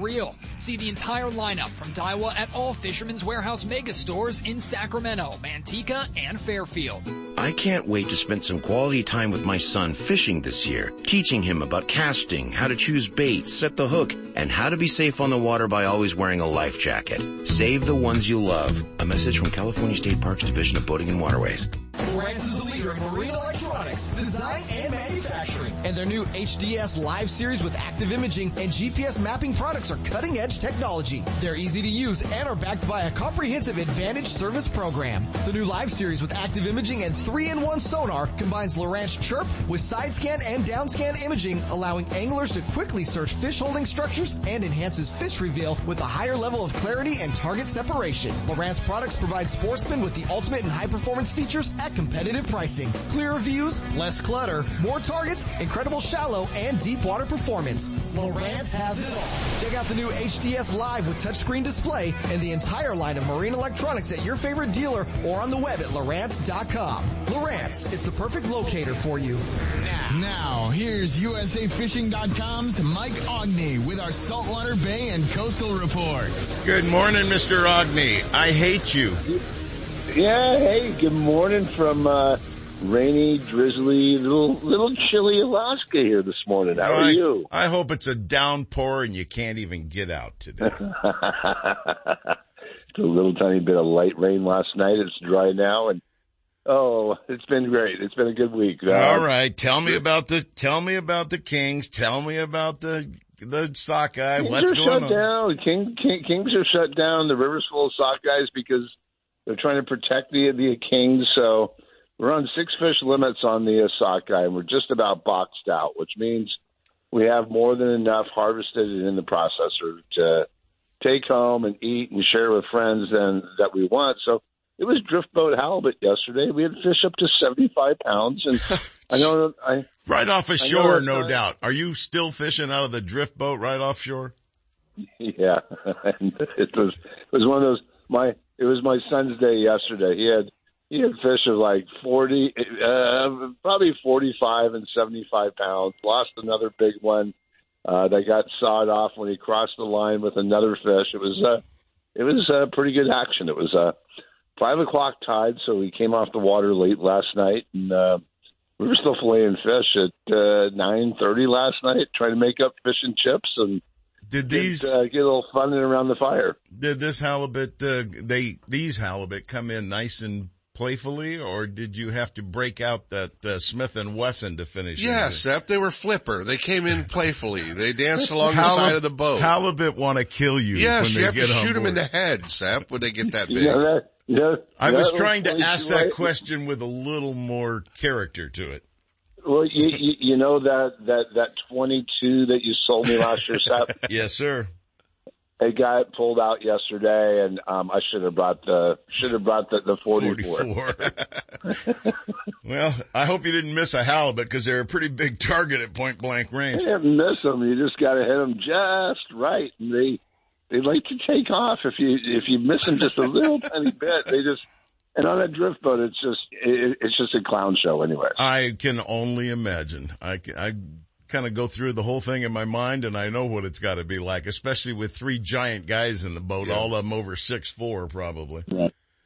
reel. See the entire lineup from Daiwa at all Fisherman's Warehouse mega stores in Sacramento, Manteca, and Fairfield. I can't wait to spend some quality time with my son fishing this year, teaching him about casting, how to choose bait, set the hook, and how to be safe on the water by always wearing a life jacket. Save the ones you love. A message from California State Parks Division of Boating and Waterways. Lowrance is the leader in marine electronics, design and manufacturing. And their new HDS Live series with active imaging and GPS mapping products are cutting edge technology. They're easy to use and are backed by a comprehensive advantage service program. The new Live series with active imaging and 3-in-1 sonar combines Lowrance Chirp with side scan and down scan imaging, allowing anglers to quickly search fish holding structures and enhances fish reveal with a higher level of clarity and target separation. Lowrance products provide sportsmen with the ultimate and high performance features at competitive pricing. Clearer views, less clutter, more targets, incredible shallow and deep water performance. Lowrance has it all. Check out the new HDS Live with touchscreen display and the entire line of marine electronics at your favorite dealer or on the web at Lowrance.com. Lowrance is the perfect locator for you. Now, here's USAFishing.com's Mike Aughney with our Saltwater Bay and Coastal Report. Good morning, Mr. Aughney. I hate you. Yeah, hey, good morning from uh, rainy, drizzly, little little chilly Alaska here this morning. How are I, you? I hope it's a downpour and you can't even get out today. It's a little tiny bit of light rain last night. It's dry now, and oh, it's been great. It's been a good week. Uh, All right, tell me about the tell me about the Kings. Tell me about the the sockeye. Kings What's are going shut on? down. King, King, Kings are shut down. The river's full of sockeyes because they're trying to protect the the Kings. So we're on six fish limits on the sockeye, and we're just about boxed out, which means we have more than enough harvested and in the processor to take home and eat and share with friends and that we want. So it was drift boat halibut yesterday. We had fish up to seventy five pounds, and I know I Right off ashore, that's no doubt. Are you still fishing out of the drift boat right offshore? Yeah, it was it was one of those. My it was my son's day yesterday. He had he had fish of like forty, uh, probably forty five and seventy five pounds. Lost another big one uh, that got sawed off when he crossed the line with another fish. It was uh, it was uh, pretty good action. It was uh, five o'clock tide, so we came off the water late last night, and uh, we were still filleting fish at uh, nine thirty last night, trying to make up fish and chips and Did get, these uh, get a little fun around the fire. did this halibut uh, they these halibut come in nice and playfully, or did you have to break out that uh, Smith and Wesson to finish? Yeah, it? Seth, they were flipper. They came in playfully. They danced along the Halib- side of the boat. Halibut want to kill you. yes, when you they have to get on shoot them in the head, Seth, when they get that big. Yeah, that, yeah, I that was trying to ask right? that question with a little more character to it. Well, you, you, you know that that that twenty two that you sold me last year, Seth. yes, sir. It got pulled out yesterday, and um, I should have brought the should have brought the, the forty four. well, I hope you didn't miss a halibut because they're a pretty big target at point blank range. You didn't miss them. You just got to hit them just right, and they they like to take off. If you if you miss them just a little tiny bit, they just and on a drift boat, it's just it, it's just a clown show anyway. I can only imagine. I, I kind of go through the whole thing in my mind and I know what it's got to be like, especially with three giant guys in the boat, all of them over six four probably.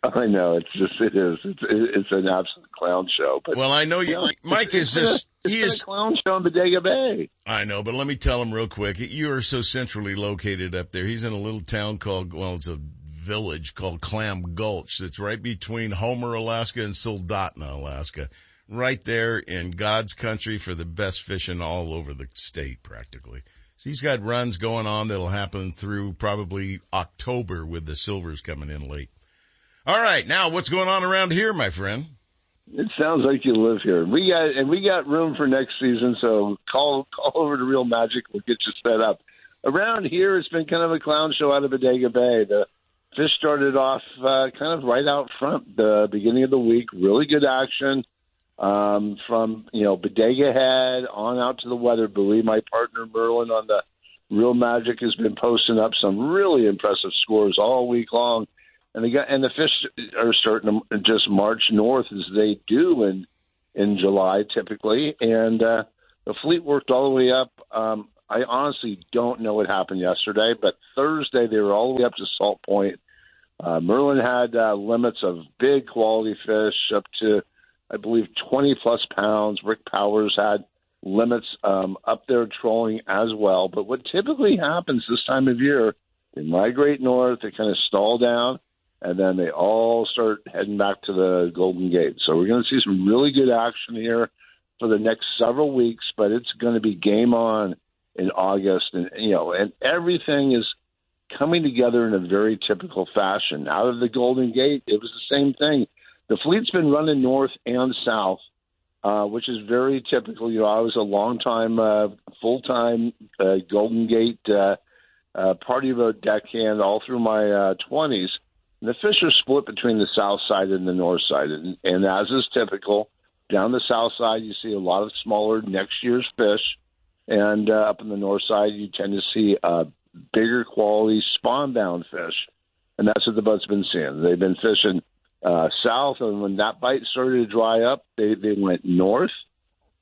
I know it's just it is it's it's an absolute clown show. But Well, I know you, Mike is just, he is, a clown show in Bodega Bay. I know, but let me tell him real quick. You are so centrally located up there. He's in a little town called, well, it's a village called Clam Gulch that's right between Homer, Alaska and Soldotna, Alaska. Right there in God's country for the best fishing all over the state practically. So he's got runs going on that'll happen through probably October with the silvers coming in late. All right. Now what's going on around here, my friend? It sounds like you live here. We got and we got room for next season. So call call over to Real Magic. We'll get you set up. around here, it's been kind of a clown show out of Bodega Bay. The fish started off uh, kind of right out front the beginning of the week. Really good action um, from you know Bodega Head on out to the weather buoy. My partner Merlin on the Real Magic has been posting up some really impressive scores all week long, and the and the fish are starting to just march north as they do in in July typically, and uh, the fleet worked all the way up. Um, I honestly don't know what happened yesterday, but Thursday they were all the way up to Salt Point. Uh, Merlin had uh, limits of big quality fish up to, I believe, 20 plus pounds. Rick Powers had limits um, up there trolling as well. But what typically happens this time of year, they migrate north, they kind of stall down, and then they all start heading back to the Golden Gate. So we're going to see some really good action here for the next several weeks, but it's going to be game on in August, and you know, and everything is coming together in a very typical fashion. Out of the Golden Gate, it was the same thing. The fleet's been running north and south, uh, which is very typical. You know, I was a long time, uh, full time uh, Golden Gate uh, uh, party boat deckhand all through my uh, 20s. And the fish are split between the south side and the north side. And, and as is typical, down the south side, you see a lot of smaller next year's fish. And uh, up in the north side, you tend to see uh, bigger quality spawn bound fish. And that's what the boat's been seeing. They've been fishing uh, south, and when that bite started to dry up, they, they went north.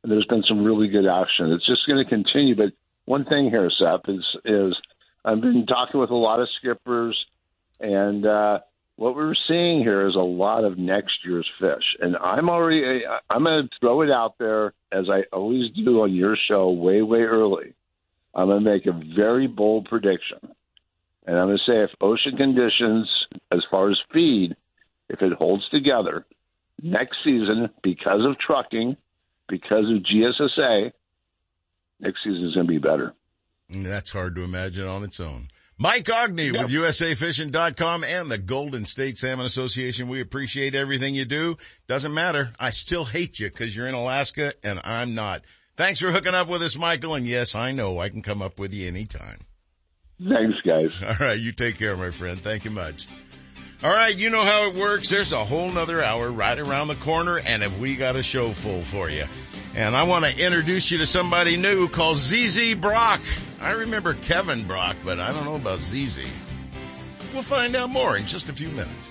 And there's been some really good action. It's just going to continue. But one thing here, Seth, is, is I've been talking with a lot of skippers, and uh, what we're seeing here is a lot of next year's fish. And I'm already, I'm going to throw it out there as I always do on your show way, way early. I'm going to make a very bold prediction. And I'm going to say if ocean conditions, as far as feed, if it holds together next season, because of trucking, because of GSSA, next season is going to be better. That's hard to imagine on its own. Mike Aughney yep. with USAFishing.com and the Golden State Salmon Association. We appreciate everything you do. Doesn't matter. I still hate you because you're in Alaska and I'm not. Thanks for hooking up with us, Michael. And yes, I know I can come up with you anytime. Thanks, guys. All right. You take care, my friend. Thank you much. All right. You know how it works. There's a whole nother hour right around the corner. And if we got a show full for you. And I want to introduce you to somebody new called ZZ Brock. I remember Kevin Brock, but I don't know about ZZ. We'll find out more in just a few minutes.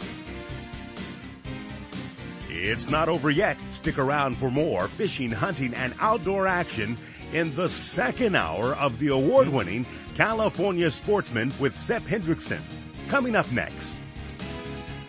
It's not over yet. Stick around for more fishing, hunting, and outdoor action in the second hour of the award-winning California Sportsman with Seth Hendrickson. Coming up next.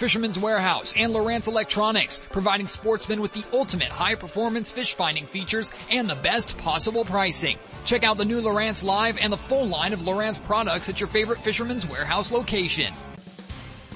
Fisherman's Warehouse, and Lowrance Electronics, providing sportsmen with the ultimate high performance fish finding features and the best possible pricing. Check out the new Lowrance Live and the full line of Lowrance products at your favorite Fisherman's Warehouse location.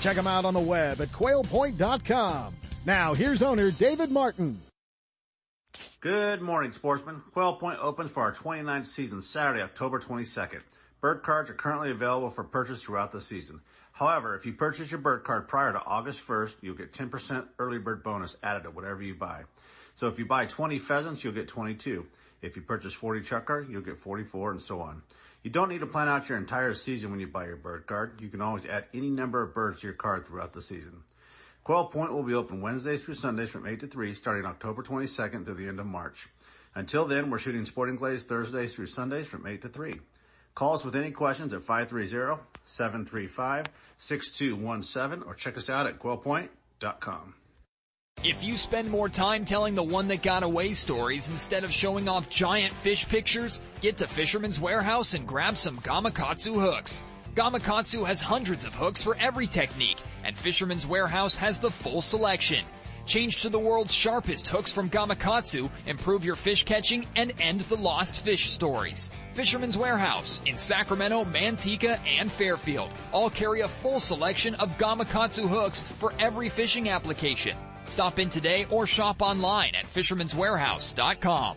Check them out on the web at quailpoint.com. Now, here's owner David Martin. Good morning, sportsmen. Quail Point opens for our 29th season Saturday, October 22nd. Bird cards are currently available for purchase throughout the season. However, if you purchase your bird card prior to August 1st, you'll get 10% early bird bonus added to whatever you buy. So if you buy 20 pheasants, you'll get 22. If you purchase 40 chukar, you'll get 44 and so on. You don't need to plan out your entire season when you buy your bird card. You can always add any number of birds to your card throughout the season. Quail Point will be open Wednesdays through Sundays from 8 to 3 starting October 22nd through the end of March. Until then, we're shooting sporting clays Thursdays through Sundays from 8 to 3. Call us with any questions at 530-735-6217 or check us out at quailpoint.com. If you spend more time telling the one that got away stories instead of showing off giant fish pictures, get to Fisherman's Warehouse and grab some Gamakatsu hooks. Gamakatsu has hundreds of hooks for every technique, and Fisherman's Warehouse has the full selection. Change to the world's sharpest hooks from Gamakatsu, improve your fish catching, and end the lost fish stories. Fisherman's Warehouse in Sacramento, Manteca, and Fairfield all carry a full selection of Gamakatsu hooks for every fishing application. Stop in today or shop online at fishermanswarehouse.com.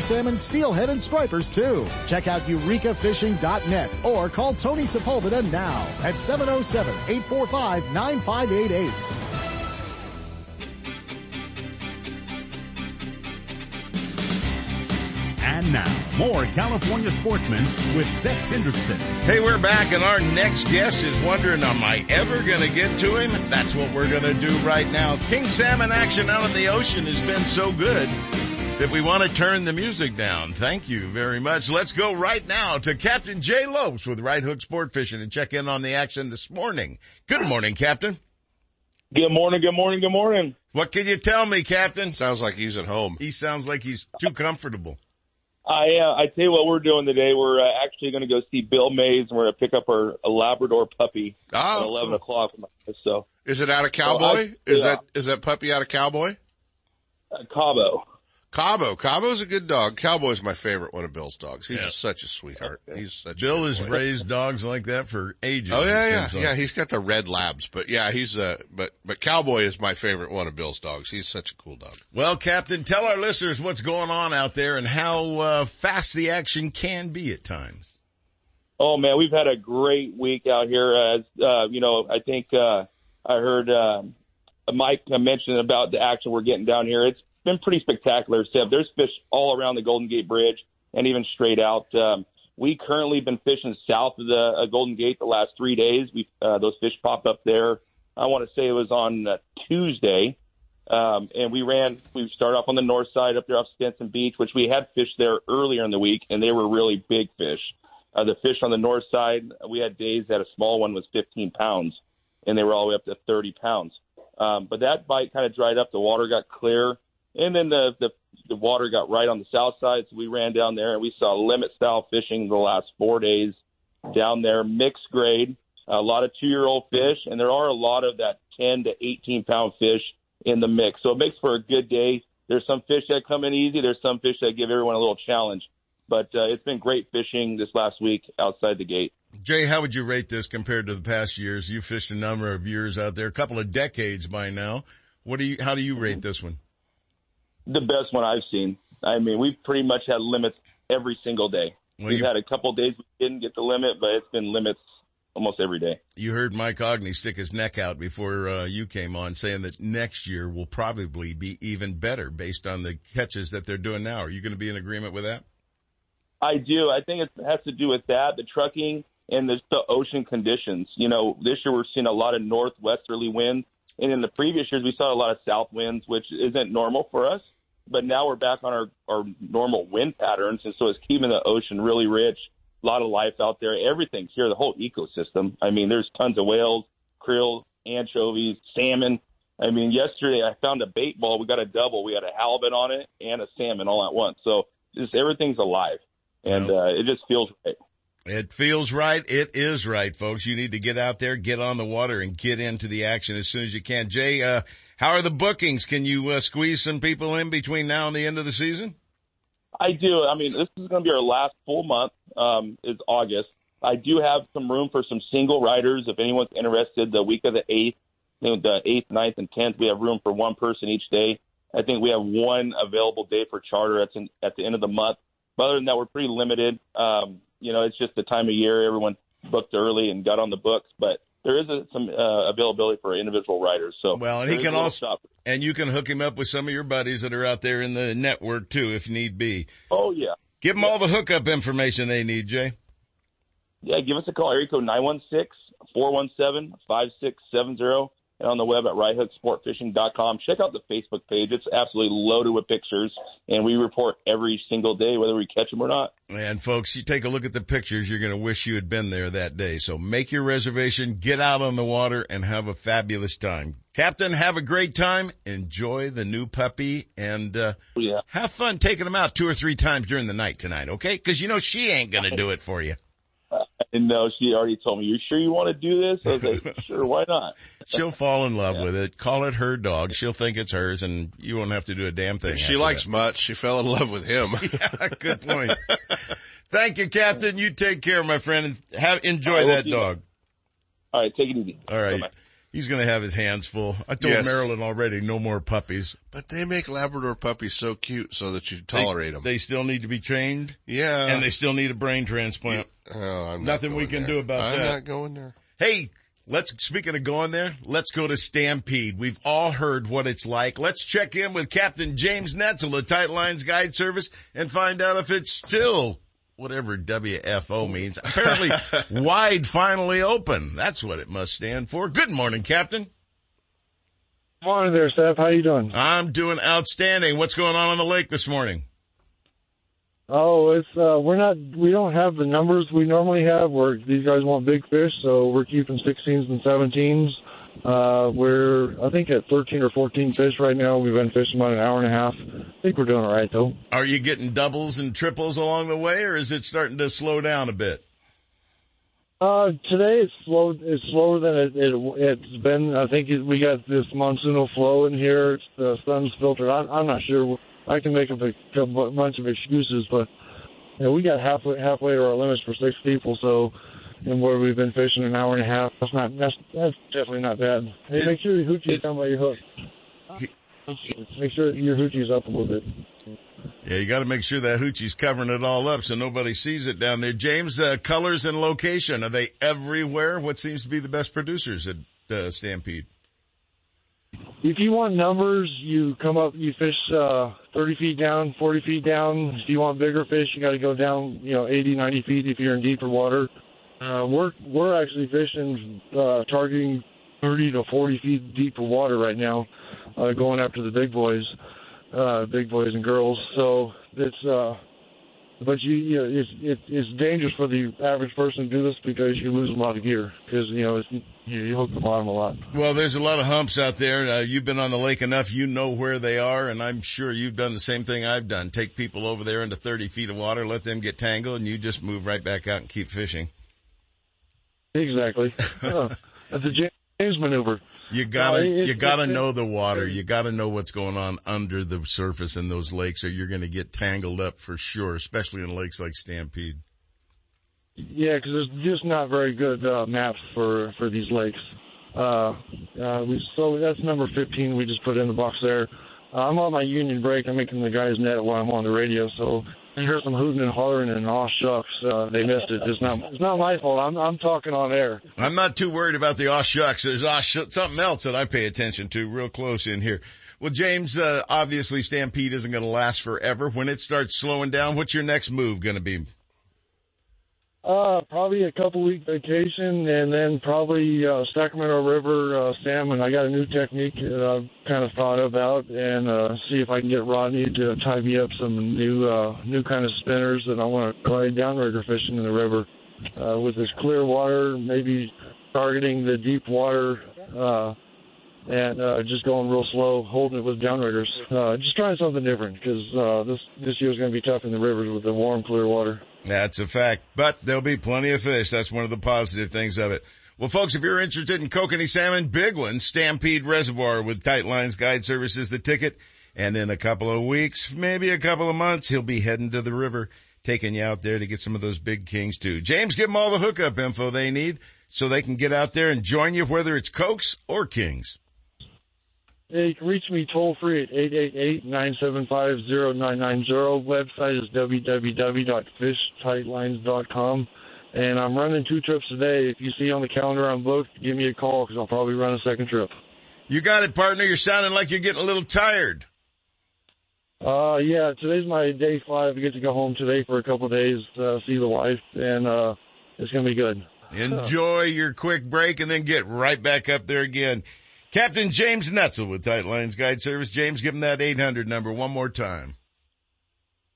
salmon, steelhead, and stripers too. Check out eurekafishing.net or call Tony Sepulveda now at 707-845-9588. And now, more California sportsmen with Seth Hendrickson. Hey, we're back and our next guest is wondering, am I ever going to get to him? That's what we're going to do right now. King salmon action out in the ocean has been so good that we want to turn the music down. Thank you very much. Let's go right now to Captain Jay Lopes with Right Hook Sport Fishing and check in on the action this morning. Good morning, Captain. Good morning, good morning, good morning. What can you tell me, Captain? Sounds like he's at home. He sounds like he's too comfortable. I uh, I tell you what we're doing today. We're uh, actually going to go see Bill Mays, and we're going to pick up our a Labrador puppy oh, at eleven o'clock. So is it out of Cowboy? So I, is yeah. that is that puppy out of Cowboy? Uh, Cabo. Cabo. Cabo's a good dog. Cowboy's my favorite one of Bill's dogs. He's yeah. such a sweetheart. He's such Bill has boy. raised dogs like that for ages. Oh yeah, yeah, like. yeah. He's got the red labs, but yeah, he's uh, but but Cowboy is my favorite one of Bill's dogs. He's such a cool dog. Well, Captain, tell our listeners what's going on out there and how uh, fast the action can be at times. Oh man, we've had a great week out here. As uh, you know, I think uh, I heard uh, Mike mention about the action we're getting down here. It's been pretty spectacular, Seb. There's fish all around the Golden Gate Bridge and even straight out. Um, we currently been fishing south of the uh, Golden Gate the last three days. We uh, those fish popped up there. I want to say it was on uh, Tuesday, um, and we ran. We started off on the north side up there off Stinson Beach, which we had fish there earlier in the week, and they were really big fish. Uh, the fish on the north side, we had days that a small one was 15 pounds, and they were all the way up to 30 pounds. Um, but that bite kind of dried up. The water got clear. And then the, the the water got right on the south side, so we ran down there and we saw limit style fishing the last four days down there, mixed grade, a lot of two year old fish, and there are a lot of that 10 to 18 pound fish in the mix. So it makes for a good day. There's some fish that come in easy. There's some fish that give everyone a little challenge. But uh, it's been great fishing this last week outside the gate. Jay, how would you rate this compared to the past years? You've fished a number of years out there, a couple of decades by now. What do you? How do you rate this one? The best one I've seen. I mean, we've pretty much had limits every single day. Well, we've you, had a couple days we didn't get the limit, but it's been limits almost every day. You heard Mike Aughney stick his neck out before uh, you came on, saying that next year will probably be even better based on the catches that they're doing now. Are you going to be in agreement with that? I do. I think it has to do with that, the trucking and the, the ocean conditions. You know, this year we're seeing a lot of northwesterly winds, and in the previous years we saw a lot of south winds, which isn't normal for us but now we're back on our, our normal wind patterns, and so it's keeping the ocean really rich. A lot of life out there. Everything's here. The whole ecosystem. I mean, there's tons of whales, krill, anchovies, salmon. I mean, yesterday I found a bait ball. We got a double. We had a halibut on it and a salmon all at once. So just everything's alive, and uh, it just feels right. It feels right. It is right, folks. You need to get out there, get on the water, and get into the action as soon as you can. Jay, uh, how are the bookings? Can you uh, squeeze some people in between now and the end of the season? I do. I mean, this is going to be our last full month. Um, is August. I do have some room for some single riders. If anyone's interested, the week of the eighth, the eighth, 9th, and tenth, we have room for one person each day. I think we have one available day for charter at, at the end of the month. But other than that, we're pretty limited. Um, you know, it's just the time of year. Everyone booked early and got on the books. But there is a, some uh, availability for individual riders. So Well, and he can also, shop. and you can hook him up with some of your buddies that are out there in the network too, if need be. Oh yeah, Give them all the hookup information they need, Jay. yeah. Give us a call. Area code 916-417-5670. And on the web at righthooksportfishing.com. Check out the Facebook page. It's absolutely loaded with pictures, and we report every single day whether we catch them or not. And folks, you take a look at the pictures, you're going to wish you had been there that day. So make your reservation, get out on the water and have a fabulous time. Captain, have a great time. Enjoy the new puppy and, uh, yeah. have fun taking them out two or three times during the night tonight. Okay. Cause you know she ain't going to do it for you. And no, she already told me, "You sure you want to do this?" I was like, "Sure, why not?" She'll fall in love with it. Call it her dog. She'll think it's hers and you won't have to do a damn thing. She likes that. much. She fell in love with him. yeah, good point. Thank you, Captain. You take care, my friend, and have, enjoy I will that dog. All right, take it easy. All right. Bye-bye. He's going to have his hands full. I told Yes. Marilyn already, no more puppies. But they make Labrador puppies so cute so that you tolerate them. They still need to be trained. Yeah. And they still need a brain transplant. Oh, I'm not Nothing we can there. do about I'm that. not going there. Hey, let's, speaking of going there, let's go to Stampede. We've all heard what it's like. Let's check in with Captain James Netzel of Tight Lines Guide Service and find out if it's still whatever WFO means. Apparently wide finally open. That's what it must stand for. Good morning, Captain. Morning there, Steph. How you doing? I'm doing outstanding. What's going on on the lake this morning? Oh, it's uh we're not we don't have the numbers we normally have where these guys want big fish, so we're keeping 16s and 17s. Uh we're I think at 13 or 14 fish right now. We've been fishing about an hour and a half. I think we're doing all right though. Are you getting doubles and triples along the way or is it starting to slow down a bit? Uh today it's slow it's slower than it, it it's been. I think it, we got this monsoonal flow in here. It's, the sun's filtered. I'm, I'm not sure. I can make up a, couple- bunch of excuses, but you know, we got halfway halfway to our limits for six people. So, and where we've been fishing an hour and a half, that's not that's that's definitely not bad. Hey, make sure your hoochie's down by your hook. Make sure your hoochie's up a little bit. Yeah, you got to make sure that hoochie's covering it all up so nobody sees it down there. James, uh, colors and location, are they everywhere? What seems to be the best producers at uh, Stampede? If you want numbers, you come up, you fish uh, 30 feet down, 40 feet down. If you want bigger fish, you got to go down, you know, 80, 90 feet if you're in deeper water. Uh, we're we're actually fishing, uh, targeting 30 to 40 feet deeper water right now, uh, going after the big boys, uh, big boys and girls. So it's, uh, but you, you know, it's it, it's dangerous for the average person to do this because you lose a lot of gear because you know it's, you, you hook the bottom a lot. Well, there's a lot of humps out there. Uh, you've been on the lake enough. You know where they are. And I'm sure you've done the same thing I've done. Take people over there into 30 feet of water, let them get tangled and you just move right back out and keep fishing. Exactly. Uh, that's a James maneuver. You gotta, No, it- you gotta it- know the water. You gotta know what's going on under the surface in those lakes or you're gonna get tangled up for sure, especially in lakes like Stampede. Yeah, because there's just not very good uh, maps for for these lakes. Uh, uh, we so that's number 15. We just put in the box there. Uh, I'm on my union break. I'm making the guys net while I'm on the radio, so I hear some hooting and hollering and aw shucks, uh, they missed it. It's not it's not my fault. I'm I'm talking on air. I'm not too worried about the aw shucks. There's aw something else that I pay attention to real close in here. Well, James, uh, obviously Stampede isn't going to last forever. When it starts slowing down, what's your next move going to be? Uh, probably a couple week vacation and then probably uh, Sacramento River uh, salmon. I got a new technique that I've kind of thought about and uh, see if I can get Rodney to tie me up some new uh, new kind of spinners that I want to try downrigger fishing in the river uh, with this clear water, maybe targeting the deep water. Uh, and uh, just going real slow, holding it with downriggers. Uh, just trying something different because uh, this this is going to be tough in the rivers with the warm, clear water. That's a fact, but there'll be plenty of fish. That's one of the positive things of it. Well, folks, if you're interested in kokanee salmon, big ones, Stampede Reservoir with Tight Lines Guide Services, the ticket. And in a couple of weeks, maybe a couple of months, he'll be heading to the river, taking you out there to get some of those big kings too. James, give them all the hookup info they need so they can get out there and join you, whether it's cokes or kings. You can reach me toll free at 888-975-0990. Website is www.fishtightlines.com. and I'm running two trips a day. If you see on the calendar I'm booked, give me a call because I'll probably run a second trip. You got it, partner. You're sounding like you're getting a little tired. Uh, yeah, today's my day five. I get to go home today for a couple of days, uh, see the wife, and uh, it's gonna be good. Enjoy your quick break and then get right back up there again. Captain James Netzel with Tight Lines Guide Service. James, give him that 800 number one more time.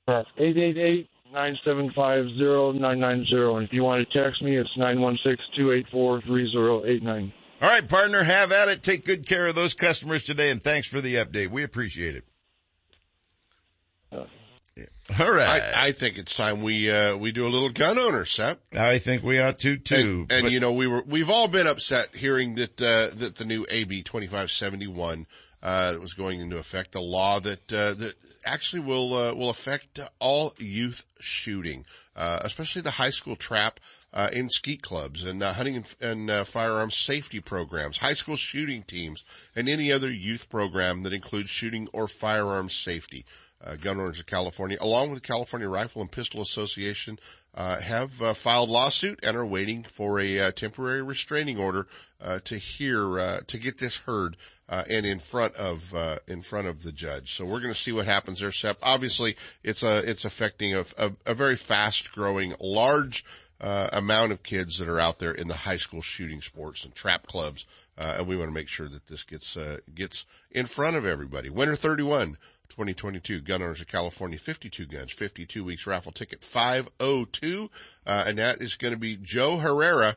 That's eight eight eight nine seven five zero nine nine zero. And if you want to text me, it's nine one six two eight four three zero eight nine. All right, partner, have at it. Take good care of those customers today and thanks for the update. We appreciate it. All right. I, I think it's time we uh, we do a little gun owner, Sep. I think we ought to too. And, and but- you know, we were we've all been upset hearing that uh, that the new AB twenty five seventy one uh, that was going into effect, the law that uh, that actually will uh, will affect all youth shooting, uh, especially the high school trap. Uh, in skeet clubs and uh, hunting and, and uh, firearms safety programs, high school shooting teams, and any other youth program that includes shooting or firearms safety uh, Gun Owners of California, along with the California Rifle and Pistol Association, uh, have uh, filed lawsuit and are waiting for a uh, temporary restraining order uh, to hear uh, to get this heard uh, and in front of uh, in front of the judge. So we're going to see what happens there, Sep. Obviously, it's a it's affecting a, a, a very fast growing, large amount of kids that are out there in the high school shooting sports and trap clubs, uh, and we want to make sure that this gets gets in front of everybody. Winter 31. 2022 Gun Owners of California, 52 guns, 52 weeks raffle ticket 502. Uh, and that is going to be Joe Herrera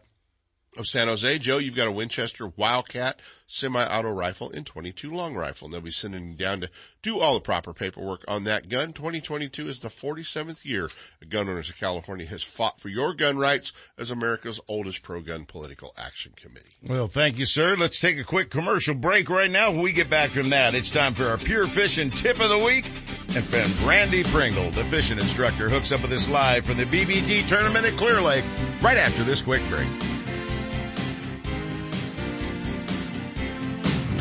of San Jose. Joe, you've got a Winchester Wildcat semi-auto rifle and 22 long rifle. And they'll be sending you down to do all the proper paperwork on that gun. 2022 is the 47th year Gun Owners of California has fought for your gun rights as America's oldest pro-gun political action committee. Well, thank you, sir. Let's take a quick commercial break right now. When we get back from that, it's time for our pure fishing tip of the week. And friend Randy Pringle, the fishing instructor, hooks up with us live from the BBT tournament at Clear Lake right after this quick break.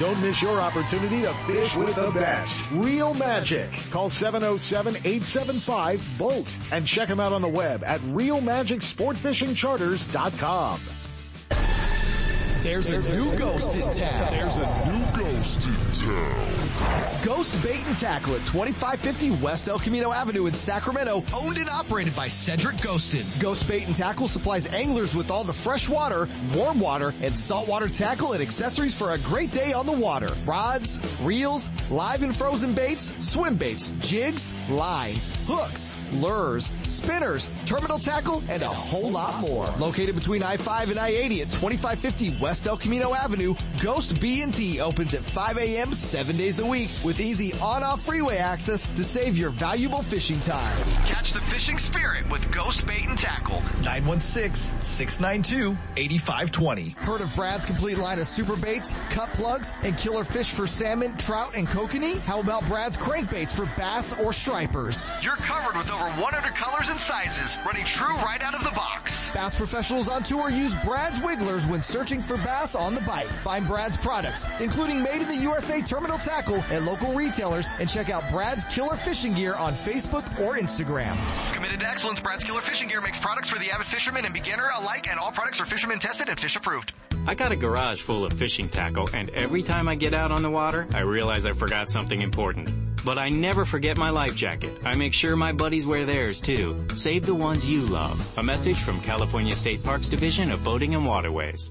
Don't miss your opportunity to fish with the best. Real Magic. Call 707-875-BOAT and check them out on the web at realmagicsportfishingcharters.com. There's a new ghost in town. There's a new ghost in town. Ghost Bait and Tackle at 2550 West El Camino Avenue in Sacramento, owned and operated by Cedric Ghostin. Ghost Bait and Tackle supplies anglers with all the fresh water, warm water, and saltwater tackle and accessories for a great day on the water. Rods, reels, live and frozen baits, swim baits, jigs, line, hooks, lures, spinners, terminal tackle, and a whole lot more. Located between I-5 and I-80 at 2550 West El Camino Avenue, Ghost B&T opens at 5 a.m. seven days a week with easy on-off freeway access to save your valuable fishing time. Catch the fishing spirit with Ghost Bait and Tackle. 916-692-8520. Heard of Brad's complete line of super baits, cut plugs, and killer fish for salmon, trout, and kokanee? How about Brad's crankbaits for bass or stripers? You're covered with over 100 colors and sizes, running true right out of the box. Bass professionals on tour use Brad's Wigglers when searching for bass on the bite. Find Brad's products, including made in the USA terminal tackle at local retailers and check out Brad's Killer Fishing Gear on Facebook or Instagram. Committed to excellence, Brad's Killer Fishing Gear makes products for the avid fisherman and beginner alike, and all products are fisherman tested and fish approved. I got a garage full of fishing tackle, and every time I get out on the water, I realize I forgot something important. But I never forget my life jacket. I make sure my buddies wear theirs too. Save the ones you love. A message from California State Parks Division of Boating and Waterways.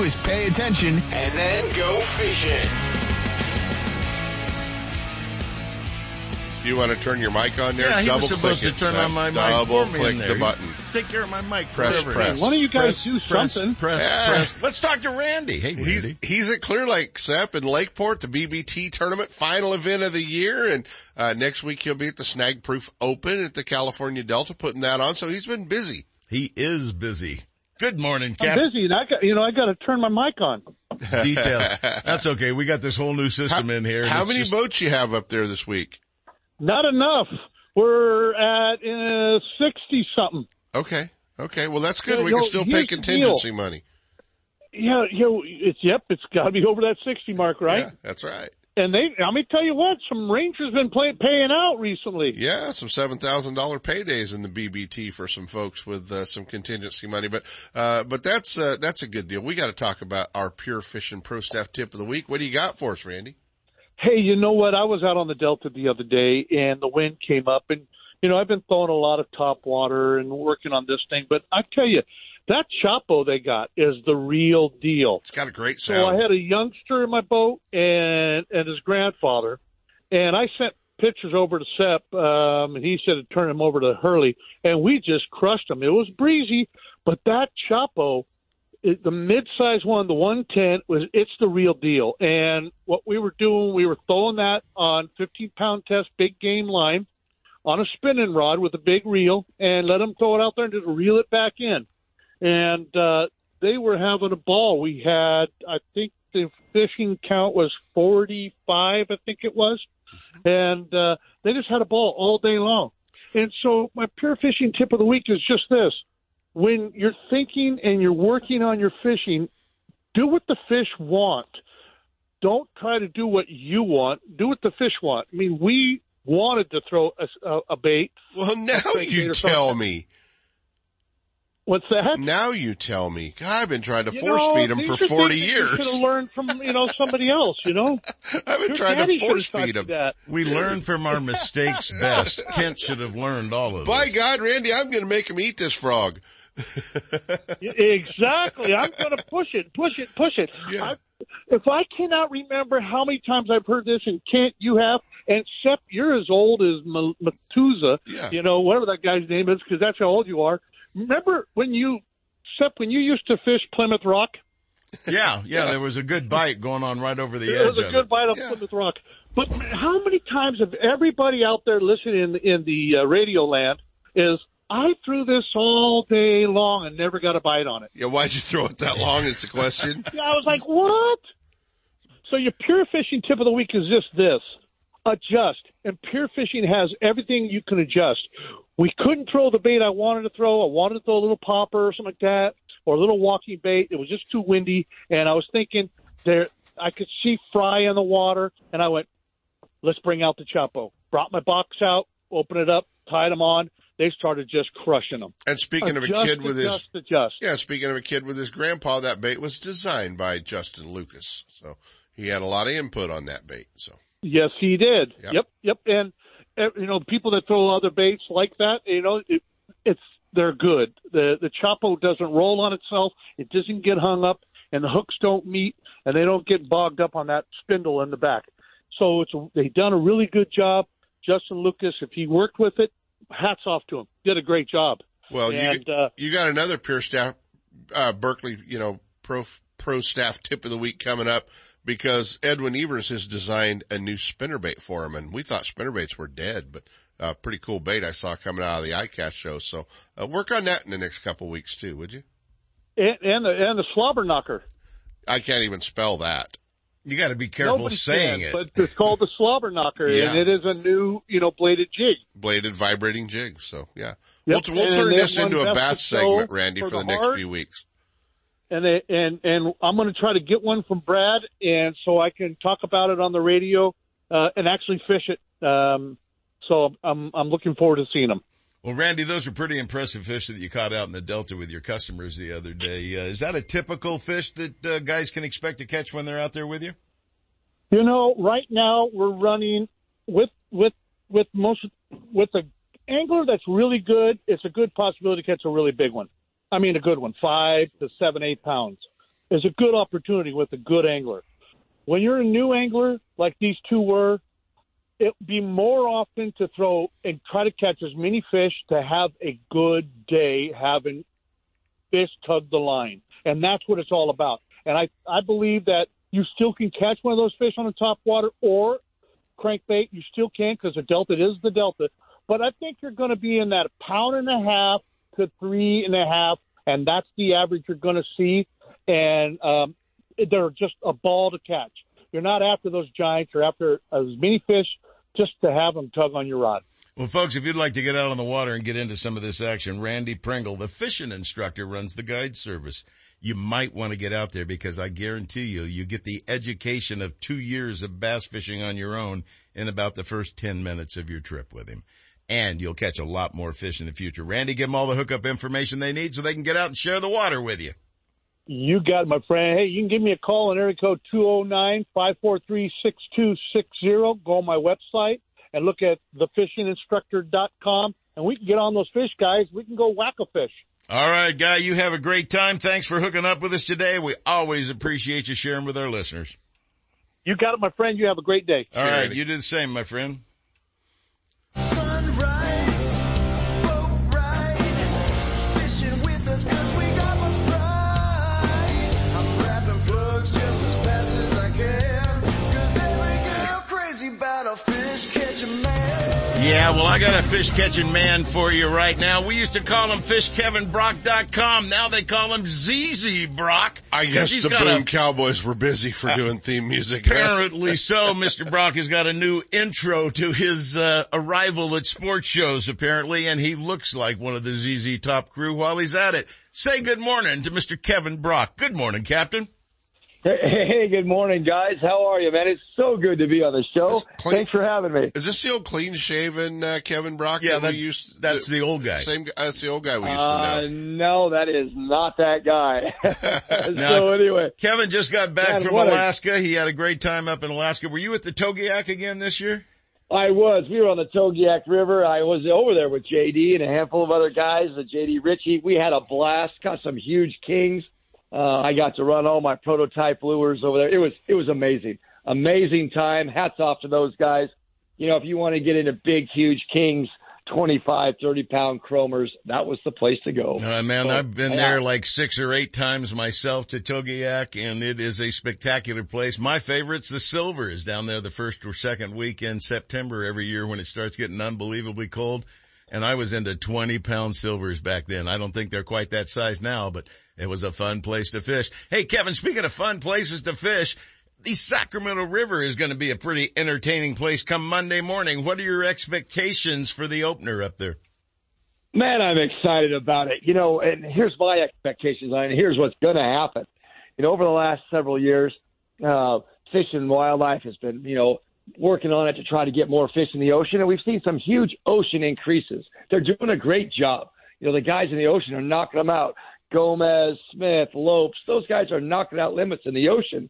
is pay attention And then go fishing. You want to turn your mic on there? Yeah, he Double was supposed to it, turn Seth. on my mic Double for me click in the button. Take care of my mic Press, forever. press. Why don't you guys do press, Press, Yeah. press. Let's talk to Randy. Hey, He's, Randy. he's at Clear Lake, Sep, in Lakeport, the BBT tournament final event of the year. And, uh, next week he'll be at the Snag Proof Open at the California Delta putting that on. So he's been busy. He is busy. Good morning, I'm busy, and I got you know I got to turn my mic on. Details. That's okay. We got this whole new system in here. How many just- boats you have up there this week? Not enough. We're at uh, sixty something. Okay. Okay. Well, that's good. Yeah, we can know, still pay contingency deal. money. Yeah, you know, it's yep, it's got to be over that sixty mark, right? Yeah, that's right. And they, let me tell you what, some rangers been play, paying out recently. Yeah, some seven thousand dollar paydays in the BBT for some folks with uh, some contingency money, but uh, but that's uh, that's a good deal. We got to talk about our pure fishing pro staff tip of the week. What do you got for us, Randy? Hey, you know what? I was out on the Delta the other day, and the wind came up, and you know I've been throwing a lot of top water and working on this thing, but I tell you, that Choppo they got is the real deal. It's got a great sound. So. I had a youngster in my boat and and his grandfather, and I sent pictures over to Sep, um, and he said to turn him over to Hurley, and we just crushed him. It was breezy, but that Choppo, it, the mid-size one, the 110, was it's the real deal. And what we were doing, we were throwing that on 15-pound test big game line on a spinning rod with a big reel, and let them throw it out there and just reel it back in and uh, they were having a ball. We had, I think, the fishing count was forty-five. I think it was, and uh, they just had a ball all day long. And so, my pure fishing tip of the week is just this: when you're thinking and you're working on your fishing, do what the fish want. Don't try to do what you want. Do what the fish want. I mean, we wanted to throw a, a, a bait. Well, now you tell me. What's that? Now you tell me. God, I've been trying to You force know, feed them these for 40 things that You should years. have learned from you know somebody else. You know, I've been Your trying to force feed you them. that. We learn from our mistakes best. Kent should have learned all of it. By this. God, Randy, I'm going to make him eat this frog. exactly. I'm going to push it, push it, push it. I, if I cannot remember how many times I've heard this, and Kent, you have, and Sep, you're as old as Ma- Methuselah, you know, whatever that guy's name is, because that's how old you are. Remember when you, Sep, when you used to fish Plymouth Rock? Yeah, yeah, there was a good bite going on right over the It edge There was a good it. bite of Plymouth Rock. But how many times have everybody out there listening in, in the uh, radio land is I threw this all day long and never got a bite on it. Yeah, why'd you throw it that long? It's a question. Yeah, I was like, what? So your pure fishing tip of the week is just this. Adjust. And pure fishing has everything you can adjust. We couldn't throw the bait I wanted to throw. I wanted to throw a little popper or something like that, or a little walking bait. It was just too windy. And I was thinking there, I could see fry in the water. And I went, let's bring out the Choppo. Brought my box out, opened it up, tied them on. They started just crushing them. And speaking of a kid with adjust, his, adjust. yeah, speaking of a kid with his grandpa, that bait was designed by Justin Lucas. So he had a lot of input on that bait. So Yes, he did. Yep. Yep, yep. And you know, people that throw other baits like that, you know, it, it's they're good. The the Choppo doesn't roll on itself. It doesn't get hung up, and the hooks don't meet, and they don't get bogged up on that spindle in the back. So it's a, they done a really good job. Justin Lucas, if he worked with it, hats off to him. Did a great job. Well, and, you uh, you got another pure staff, uh, Berkley, you know, pro pro staff tip of the week coming up because Edwin Evers has designed a new spinnerbait for him, and we thought spinnerbaits were dead, but uh, pretty cool bait I saw coming out of the ICAST show. So uh, work on that in the next couple weeks too, would you? and, and the and the slobber knocker. I can't even spell that. You got to be careful Nobody saying can, it. but it's called the slobber knocker, Yeah. and it is a new, you know, bladed jig. Bladed vibrating jig. So yeah, Yep. we'll, we'll turn this into a bass segment, Randy, for for the, the next few weeks. And they, and and I'm going to try to get one from Brad, and so I can talk about it on the radio uh, and actually fish it. Um, so I'm I'm looking forward to seeing them. Well, Randy, those are pretty impressive fish that you caught out in the Delta with your customers the other day. Uh, is that a typical fish that uh, guys can expect to catch when they're out there with you? You know, right now we're running with with with most with the angler that's really good. It's a good possibility to catch a really big one. I mean, a good one, five to seven, eight pounds, is a good opportunity with a good angler. When you're a new angler like these two were, it be more often to throw and try to catch as many fish to have a good day having fish tug the line. And that's what it's all about. And I, I believe that you still can catch one of those fish on the top water or crankbait. You still can because the Delta is the Delta. But I think you're going to be in that pound and a half to three and a half, and that's the average you're going to see. And um, they're just a ball to catch. You're not after those giants. You're after as many fish just to have them tug on your rod. Well, folks, if you'd like to get out on the water and get into some of this action, Randy Pringle, the fishing instructor, runs the guide service. You might want to get out there because I guarantee you, you get the education of two years of bass fishing on your own in about the first 10 minutes of your trip with him. And you'll catch a lot more fish in the future. Randy, give them all the hookup information they need so they can get out and share the water with you. You got it, my friend. Hey, you can give me a call on area code 209-543-6260. Go on my website and look at thefishinginstructor.com and we can get on those fish, guys. We can go whack a fish. All right, guy, you have a great time. Thanks for hooking up with us today. We always appreciate you sharing with our listeners. You got it, my friend. You have a great day. All right, you do the same, my friend. Yeah, well, I got a fish catching man for you right now. We used to call him FishKevinBrock.com. Now they call him ZZ Brock. I guess the Boom a, Cowboys were busy for doing theme music. Apparently so. Mr. Brock has got a new intro to his uh, arrival at sports shows, apparently, and he looks like one of the ZZ Top crew while he's at it. Say good morning to Mr. Kevin Brock. Good morning, Captain. Hey, good morning, guys. How are you, man? It's so good to be on the show. Clean, Thanks for having me. Is this the old clean shaven uh, Kevin Brock? Yeah, that, that we used. That's the, the old guy. Same. That's the old guy we used uh, to know. No, that is not that guy. so anyway, Kevin just got back man, from Alaska. A, he had a great time up in Alaska. Were you at the Togiak again this year? I was. We were on the Togiak River. I was over there with JD and a handful of other guys. The JD Ritchie. We had a blast. Caught some huge kings. Uh, I got to run all my prototype lures over there. It was it was amazing, amazing time. Hats off to those guys. You know, if you want to get into big, huge kings, 25, 30 pound chromers, that was the place to go. Uh, man, so, I've been there like six or eight times myself to Togiak and it is a spectacular place. My favorite's the silvers down there the first or second week in September every year when it starts getting unbelievably cold. And I was into 20 pound silvers back then. I don't think they're quite that size now, but it was a fun place to fish. Hey, Kevin, speaking of fun places to fish, the Sacramento River is going to be a pretty entertaining place come Monday morning. What are your expectations for the opener up there? Man, I'm excited about it. You know, and here's my expectations, and here's what's going to happen. You know, over the last several years, uh, Fish and Wildlife has been, you know, working on it to try to get more fish in the ocean, and we've seen some huge ocean increases. They're doing a great job. You know, the guys in the ocean are knocking them out. Gomez, Smith, Lopes, those guys are knocking out limits in the ocean.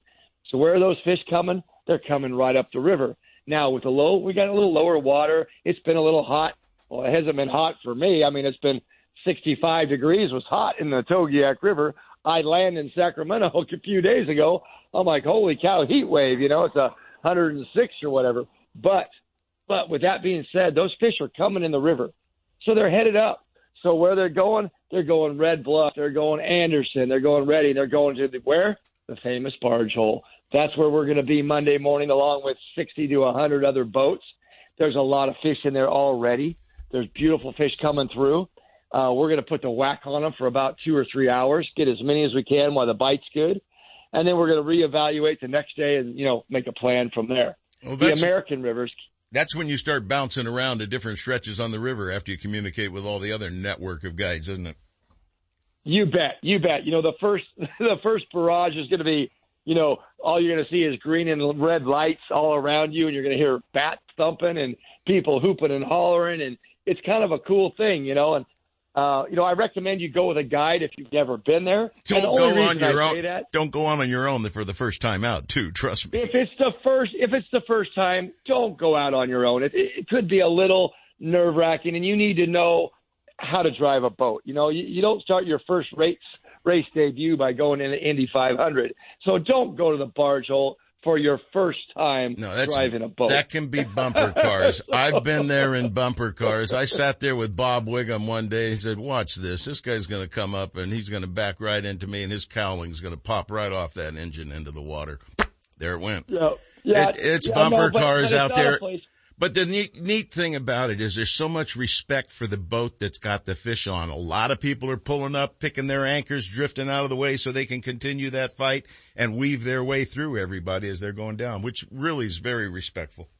So where are those fish coming? They're coming right up the river. Now with the low, we got a little lower water. It's been a little hot. Well, it hasn't been hot for me. I mean, it's been 65 degrees was hot in the Togiak River. I landed in Sacramento a few days ago. I'm like, holy cow, heat wave. You know, it's a 106 or whatever. But, but with that being said, those fish are coming in the river, so they're headed up. So where they're going, they're going Red Bluff, they're going Anderson, they're going Redding, they're going to the where? The famous barge hole. That's where we're going to be Monday morning, along with 60 to 100 other boats. There's a lot of fish in there already. There's beautiful fish coming through. Uh, we're going to put the whack on them for about two or three hours, get as many as we can while the bite's good, and then we're going to reevaluate the next day and you know make a plan from there. Well, the American rivers that's when you start bouncing around to different stretches on the river after you communicate with all the other network of guides, isn't it? You bet, you bet. You know, the first the first barrage is going to be, you know, all you're going to see is green and red lights all around you, and you're going to hear bats thumping and people hooping and hollering, and it's kind of a cool thing, you know. And uh, you know, I recommend you go with a guide if you've never been there. Don't the go on your own. that- Don't go on on your own for the first time out, too. Trust me. if it's the first if it's the first time don't go out on your own it, it could be a little nerve wracking and you need to know how to drive a boat you know you, you don't start your first race race debut by going in the indy 500 so don't go to the barge hole for your first time no, That's, driving a boat That can be bumper cars. I've been there in bumper cars. I sat there with Bob Wiggum one day. He said, watch this. This guy's going to come up and he's going to back right into me and his cowling's going to pop right off that engine into the water. There it went. yeah, yeah, It- it's yeah, bumper no, but- cars but it's out there. place- But the neat, neat thing about it is there's so much respect for the boat that's got the fish on. A lot of people are pulling up, picking their anchors, drifting out of the way so they can continue that fight and weave their way through everybody as they're going down, which really is very respectful.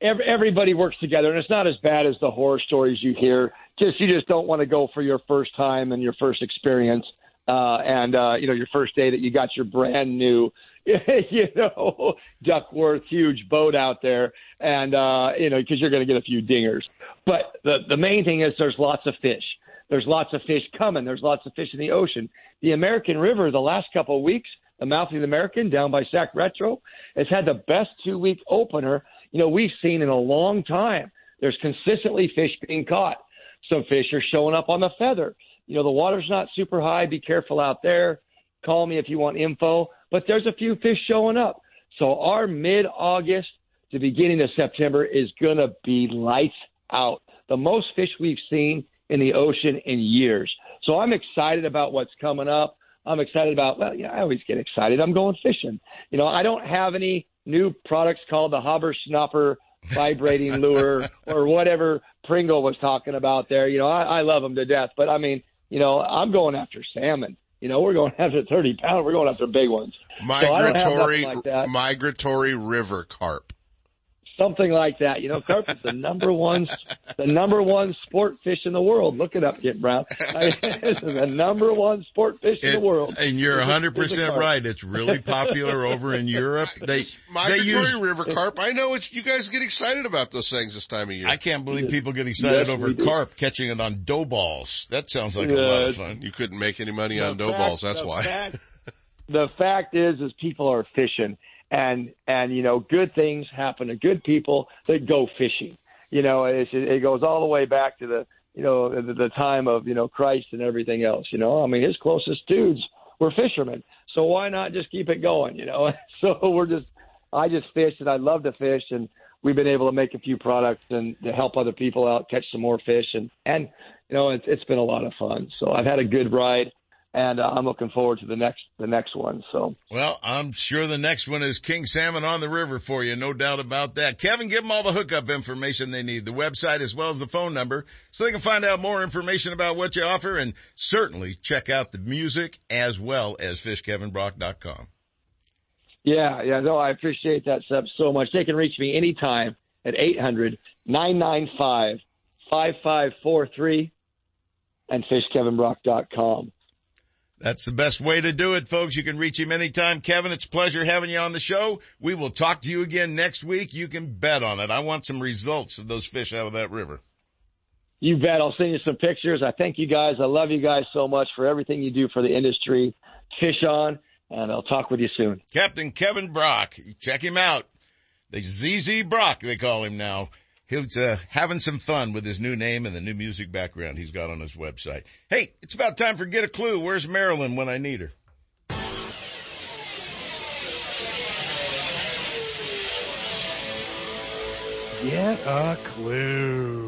every, everybody works together, and it's not as bad as the horror stories you hear. Just you just don't want to go for your first time and your first experience, uh, and uh, you know your first day that you got your brand new, you know, Duckworth huge boat out there, and uh, you know because you're going to get a few dingers. But the the main thing is there's lots of fish. There's lots of fish coming. There's lots of fish in the ocean. The American River, the last couple of weeks, the mouth of the American down by Sac Retro, has had the best two week opener you know we've seen in a long time. There's consistently fish being caught. Some fish are showing up on the feather. You know the water's not super high. Be careful out there. Call me if you want info. But there's a few fish showing up. So our mid August to beginning of September is going to be lights out. The most fish we've seen in the ocean in years. So I'm excited about what's coming up. I'm excited about, well, yeah, I always get excited. I'm going fishing. You know, I don't have any new products called the Hobber Snapper vibrating lure or whatever Pringle was talking about there. You know, I, I love them to death, but I mean, you know, I'm going after salmon. You know, we're going after 30 pound. We're going after big ones. So I don't have Migratory, nothing like migratory river carp. Something like that. You know, carp is the number one, the number one sport fish in the world. Look it up, Kent Brown. I mean, it's the number one sport fish in the world. And you're Is a- is a 100% right. It's really popular over in Europe. They, they Migratory use, river carp. I know it's, you guys get excited about those things this time of year. I can't believe people get excited Yes, over we do. carp catching it on dough balls. That sounds like a lot of fun. You couldn't make any money on The dough fact- balls. That's why. fact- the fact is, is people are fishing, and and you know, good things happen to good people that go fishing. You know, it's, it goes all the way back to the you know the, the time of you know Christ and everything else. You know, I mean, his closest dudes were fishermen, so why not just keep it going? You know, so we're just I just fish and I love to fish and we've been able to make a few products and to help other people out catch some more fish and and you know it's it's been a lot of fun. So I've had a good ride and uh, I'm looking forward to the next the next one. So Well, I'm sure the next one is King Salmon on the River for you. No doubt about that. Kevin, give them all the hookup information they need, the website as well as the phone number so they can find out more information about what you offer and certainly check out the music as well as fishkevinbrock.com. yeah, yeah, no, I appreciate that Sep so much. They can reach me anytime at 800 995 5543 and fishkevinbrock.com. That's the best way to do it, folks. You can reach him anytime. Kevin, it's a pleasure having you on the show. We will talk to you again next week. You can bet on it. I want some results of those fish out of that river. You bet. I'll send you some pictures. I thank you guys. I love you guys so much for everything you do for the industry. Fish on, and I'll talk with you soon. Captain Kevin Brock. Check him out. The ZZ Brock, they call him now. He's uh, having some fun with his new name and the new music background he's got on his website. Hey, it's about time for Get a Clue. Where's Marilyn when I need her? Get a clue.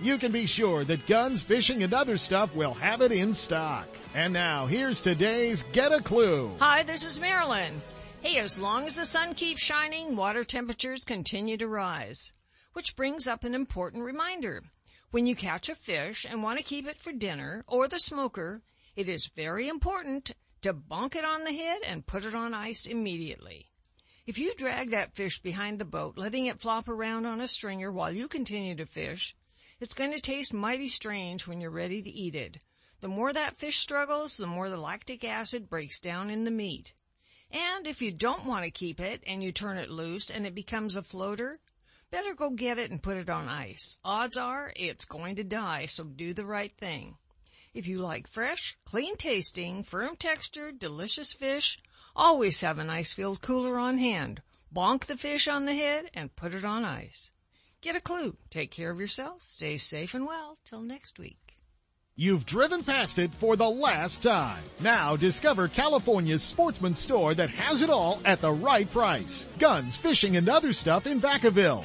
you can be sure that guns, fishing, and other stuff will have it in stock. And now, here's today's Get a Clue. Hi, this is Marilyn. Hey, as long as the sun keeps shining, water temperatures continue to rise. Which brings up an important reminder. When you catch a fish and want to keep it for dinner or the smoker, it is very important to bunk it on the head and put it on ice immediately. If you drag that fish behind the boat, letting it flop around on a stringer while you continue to fish, it's going to taste mighty strange when you're ready to eat it. The more that fish struggles, the more the lactic acid breaks down in the meat. And if you don't want to keep it and you turn it loose and it becomes a floater, better go get it and put it on ice. Odds are it's going to die, so do the right thing. If you like fresh, clean tasting, firm textured, delicious fish, Always have an ice-filled cooler on hand. Bonk the fish on the head and put it on ice. Get a clue. Take care of yourself. Stay safe and well. Till next week. You've driven past it for the last time. Now discover California's sportsman store that has it all at the right price. Guns, fishing, and other stuff in Vacaville.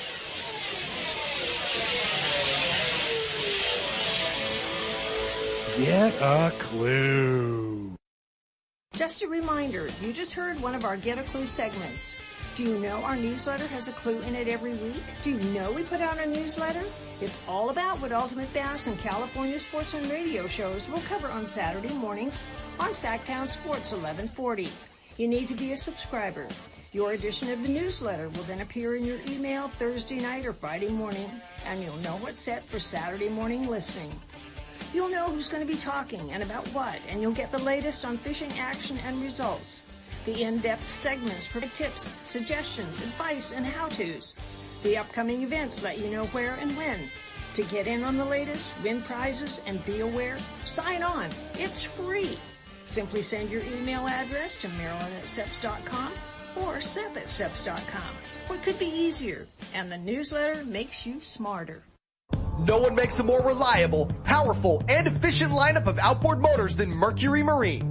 Get a clue. Just a reminder, you just heard one of our Get a Clue segments. Do you know our newsletter has a clue in it every week? Do you know we put out a newsletter? It's all about what Ultimate Bass and California Sportsman radio shows will cover on Saturday mornings on Sactown Sports 1140. You need to be a subscriber. Your edition of the newsletter will then appear in your email Thursday night or Friday morning, and you'll know what's set for Saturday morning listening. You'll know who's going to be talking and about what, and you'll get the latest on fishing action and results. The in-depth segments provide tips, suggestions, advice, and how-tos. The upcoming events let you know where and when. To get in on the latest, win prizes, and be aware, sign on. It's free. Simply send your email address to marilyn at seps.com or sep at seps.com. What could be easier? And the newsletter makes you smarter. No one makes a more reliable, powerful, and efficient lineup of outboard motors than Mercury Marine.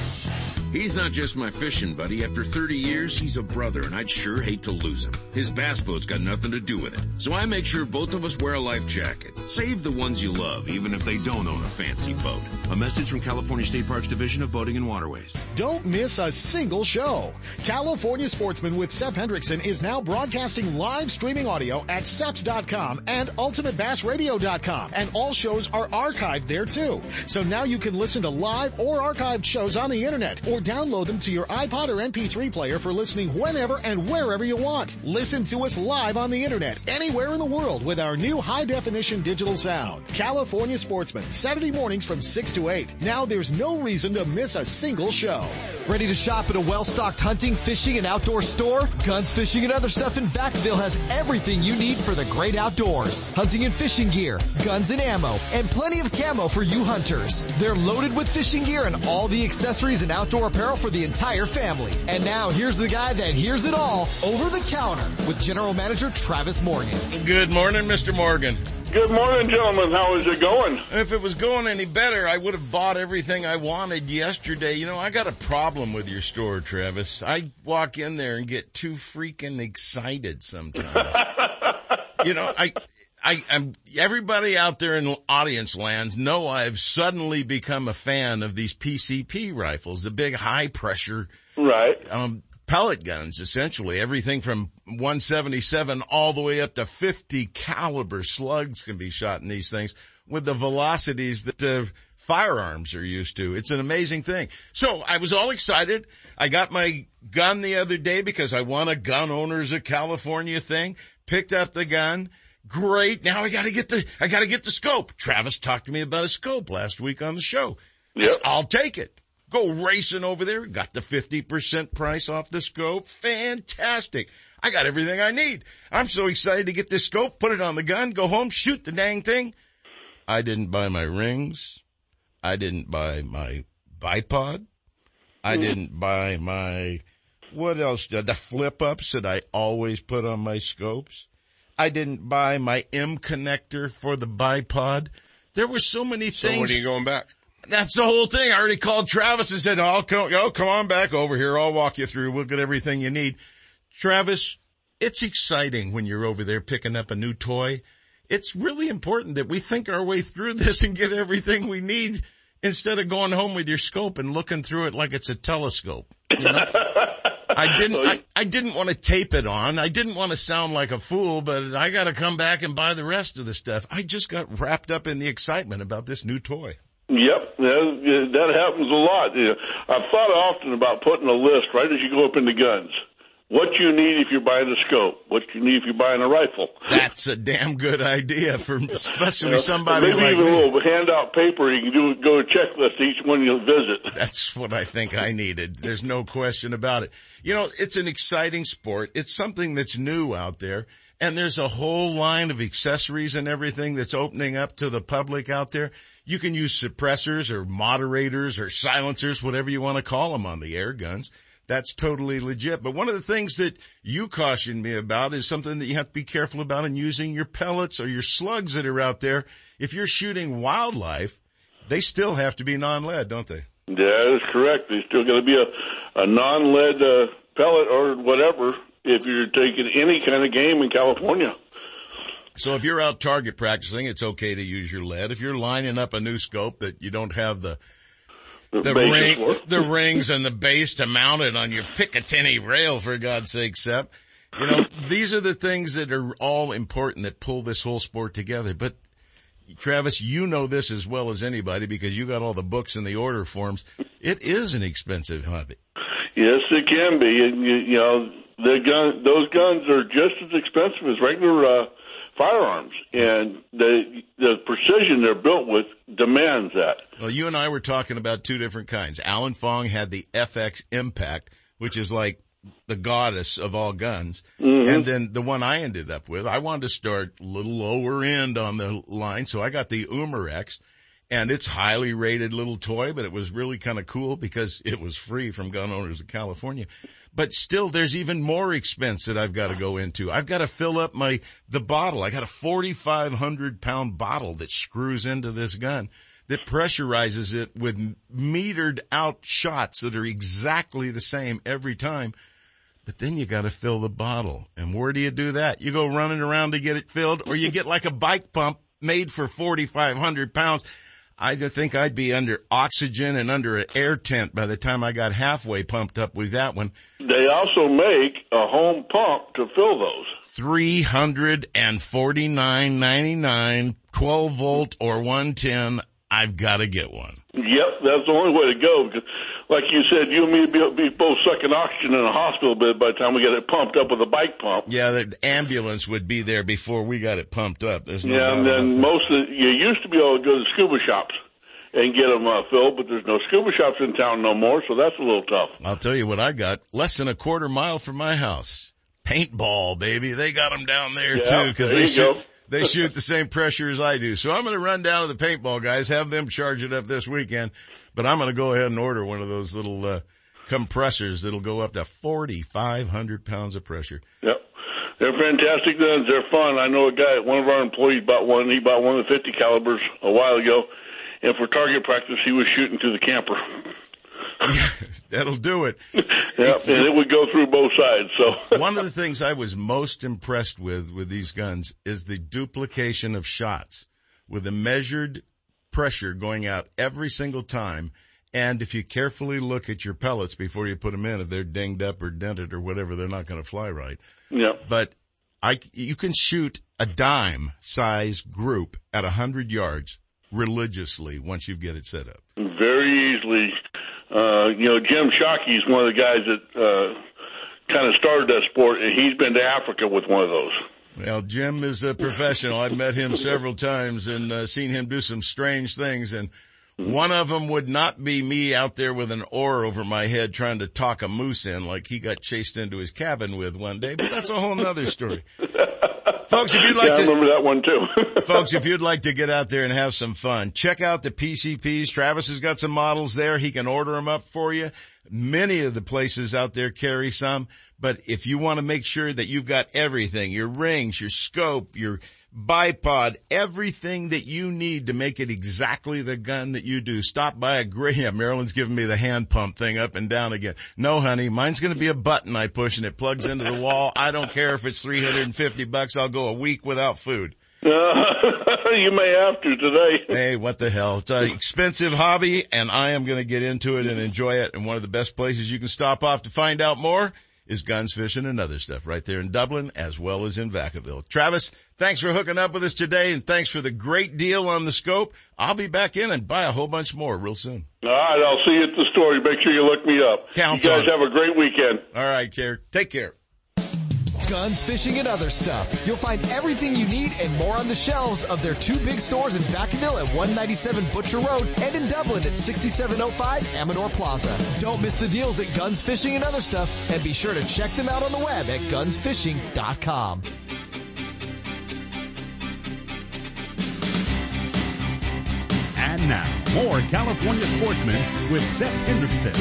He's not just my fishing buddy. After 30 years, he's a brother, and I'd sure hate to lose him. His bass boat's got nothing to do with it. So I make sure both of us wear a life jacket. Save the ones you love, even if they don't own a fancy boat. A message from California State Parks Division of Boating and Waterways. Don't miss a single show. California Sportsman with Seth Hendrickson is now broadcasting live streaming audio at seps.com and ultimatebassradio.com. And all shows are archived there too. So now you can listen to live or archived shows on the internet or download them to your iPod or MP3 player for listening whenever and wherever you want. Listen to us live on the internet anywhere in the world with our new high definition digital sound. California Sportsman, Saturday mornings from 6 to 8. Now there's no reason to miss a single show. Ready to shop at a well-stocked hunting, fishing, and outdoor store? Guns, Fishing, and Other Stuff in Vacaville has everything you need for the great outdoors. Hunting and fishing gear, guns and ammo, and plenty of camo for you hunters. They're loaded with fishing gear and all the accessories and outdoor apparel for the entire family. And now here's the guy that hears it all over the counter with General Manager Travis Morgan. Good morning, Mr. Morgan. Good morning, gentlemen. How is it going? If it was going any better, I would have bought everything I wanted yesterday. You know, I got a problem with your store, Travis. I walk in there and get too freaking excited sometimes. you know, I, I, I'm, everybody out there in audience lands know I've suddenly become a fan of these PCP rifles, the big high pressure. Right. Um, pellet guns, essentially. Everything from 177 all the way up to 50 caliber slugs can be shot in these things with the velocities that uh, firearms are used to. It's an amazing thing. So I was all excited. I got my gun the other day because I won a gun owners of California thing, picked up the gun. Great. Now I gotta get the, I gotta get the scope. Travis talked to me about a scope last week on the show. Yep. I'll take it. Go racing over there. Got the 50% price off the scope. Fantastic. I got everything I need. I'm so excited to get this scope, put it on the gun, go home, shoot the dang thing. I didn't buy my rings. I didn't buy my bipod. I Hmm. didn't buy my, what else? The flip ups that I always put on my scopes. I didn't buy my M connector for the bipod. There were so many things. So when are you going back? That's the whole thing. I already called Travis and said, "I'll come. Oh, come on back over here. I'll walk you through. We'll get everything you need." Travis, it's exciting when you're over there picking up a new toy. It's really important that we think our way through this and get everything we need instead of going home with your scope and looking through it like it's a telescope. You know? I didn't, I, I didn't want to tape it on. I didn't want to sound like a fool, but I got to come back and buy the rest of the stuff. I just got wrapped up in the excitement about this new toy. Yep, that, that happens a lot. You know, I've thought often about putting a list right as you go up into guns. What you need if you're buying a scope. What you need if you're buying a rifle. That's a damn good idea for especially You know, somebody maybe like even me. a little handout paper. You can do go a checklist each one you visit. That's what I think I needed. There's no question about it. You know, it's an exciting sport. It's something that's new out there. And there's a whole line of accessories and everything that's opening up to the public out there. You can use suppressors or moderators or silencers, whatever you want to call them on the air guns. That's totally legit. But one of the things that you cautioned me about is something that you have to be careful about in using your pellets or your slugs that are out there. If you're shooting wildlife, they still have to be non-lead, don't they? Yeah, that is correct. There's still got to be a, a non-lead uh, pellet or whatever if you're taking any kind of game in California. So if you're out target practicing, it's okay to use your lead. If you're lining up a new scope that you don't have the the ring, the rings and the base to mount it on your Picatinny rail, for God's sake, Sep. You know, these are the things that are all important that pull this whole sport together. But Travis, you know this as well as anybody because you got all the books and the order forms. It is an expensive hobby. Yes, it can be. And you, you know, the gun, those guns are just as expensive as regular uh, firearms, and the the precision they're built with demands that. Well, you and I were talking about two different kinds. Alan Fong had the FX Impact, which is like the goddess of all guns. Mm-hmm. And then the one I ended up with, I wanted to start a little lower end on the line. So I got the Umarex and it's highly rated little toy, but it was really kind of cool because it was free from gun owners of California. But still, there's even more expense that I've got to go into. I've got to fill up my, the bottle. I got a 4,500 pound bottle that screws into this gun that pressurizes it with metered out shots that are exactly the same every time. But then you gotta fill the bottle. And where do you do that? You go running around to get it filled or you get like a bike pump made for 4,500 pounds. I think I'd be under oxygen and under an air tent by the time I got halfway pumped up with that one. They also make a home pump to fill those. Three hundred and forty nine ninety nine, twelve volt or one ten. I've got to get one. Yep, that's the only way to go. Because, like you said, you and me be, be both sucking oxygen in a hospital bed by the time we get it pumped up with a bike pump. Yeah, the ambulance would be there before we got it pumped up. There's no yeah, doubt and about then most of the, you used to be able to go to scuba shops and get them uh, filled, but there's no scuba shops in town no more, so that's a little tough. I'll tell you what I got. Less than a quarter mile from my house. Paintball, baby. They got them down there Yeah, too because they shoot. go. They shoot the same pressure as I do. So I'm going to run down to the paintball guys, have them charge it up this weekend. But I'm going to go ahead and order one of those little uh, compressors that'll go up to 4,500 pounds of pressure. Yep. They're fantastic guns. They're fun. I know a guy, one of our employees bought one. He bought one of the 50 calibers a while ago, and for target practice, he was shooting to the camper. That'll do it. Yep, and it would go through both sides. So One of the things I was most impressed with with these guns is the duplication of shots with a measured pressure going out every single time. And if you carefully look at your pellets before you put them in, if they're dinged up or dented or whatever, they're not going to fly right. Yep. But I, you can shoot a dime size group at a hundred yards religiously once you get it set up? Uh, you know, Jim Shockey is one of the guys that uh, kind of started that sport, and he's been to Africa with one of those. Well, Jim is a professional. I've met him several times and uh, seen him do some strange things. And one of them would not be me out there with an oar over my head trying to talk a moose in like he got chased into his cabin with one day, but that's a whole nother story. folks, if you'd like yeah, to, I remember that one too. folks, if you'd like to get out there and have some fun, check out the PCPs. Travis has got some models there. He can order them up for you. Many of the places out there carry some, but if you want to make sure that you've got everything, your rings, your scope, your bipod, everything that you need to make it exactly the gun that you do. Stop by a Graham. Marilyn's giving me the hand pump thing up and down again. No, honey, mine's going to be a button I push and it plugs into the wall. I don't care if it's 350 bucks. I'll go a week without food. Uh, you may have to today. Hey, what the hell? It's an expensive hobby and I am going to get into it and enjoy it. And one of the best places you can stop off to find out more is guns, fishing, and other stuff right there in Dublin as well as in Vacaville. Travis, thanks for hooking up with us today and thanks for the great deal on the scope. I'll be back in and buy a whole bunch more real soon. All right, I'll see you at the store. Make sure you look me up. Count you guys on have a great weekend. All right, care. Take care. Guns, fishing, and other stuff. You'll find everything you need and more on the shelves of their two big stores in Vacaville at 197 Butcher Road and in Dublin at 6705 Amador Plaza. Don't miss the deals at Guns, Fishing, and Other Stuff and be sure to check them out on the web at gunsfishing.com. And now, more California sportsmen with Seth Hendrickson.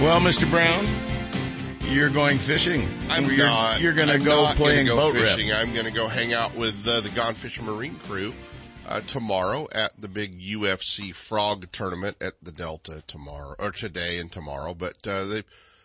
Well, Mr. Brown, you're going fishing. I'm you're, not. You're going to go not playing gonna go boat fishing. I'm going to go hang out with uh, the Gone Fishing Marine crew uh, tomorrow at the big UFC Frog tournament at the Delta tomorrow or today and tomorrow. But uh, they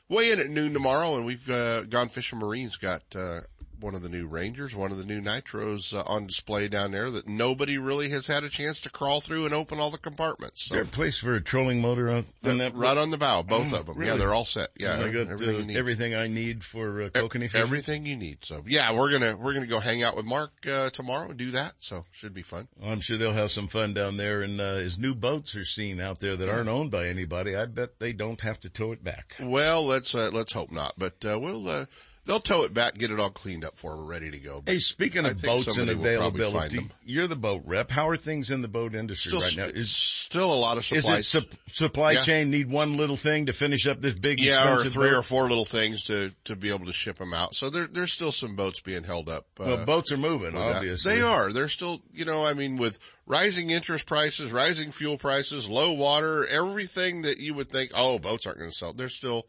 weigh in at noon tomorrow, and we've uh, Gone Fishing Marines got uh, one of the new Rangers, one of the new Nitros uh, on display down there that nobody really has had a chance to crawl through and open all the compartments. So Is there a place for a trolling motor on, on that? right on the bow, both Oh, of them. really? Yeah, they're all set. Yeah, I got everything uh, everything I need for uh, kokanee fishing. Everything you need. So yeah, we're gonna we're gonna go hang out with Mark uh, tomorrow and do that. So should be fun. I'm sure they'll have some fun down there. And uh, as new boats are seen out there that aren't owned by anybody, I bet they don't have to tow it back. Well, let's uh, let's hope not. But uh, we'll uh, they'll tow it back, get it all cleaned up for, we're ready to go. But Hey, speaking of boats and somebody will probably find availability, you're the boat rep. How are things in the boat industry Still, right now? Is still a lot of is it sup- supply Yeah. chain need one little thing to finish up this big yeah, or three boat? or four little things to to be able to ship them out. So there there's still some boats being held up. Uh, Well, boats are moving, with that. obviously. They are. They're still, you know, I mean, with rising interest prices, rising fuel prices, low water, everything that you would think, oh, boats aren't going to sell. They're still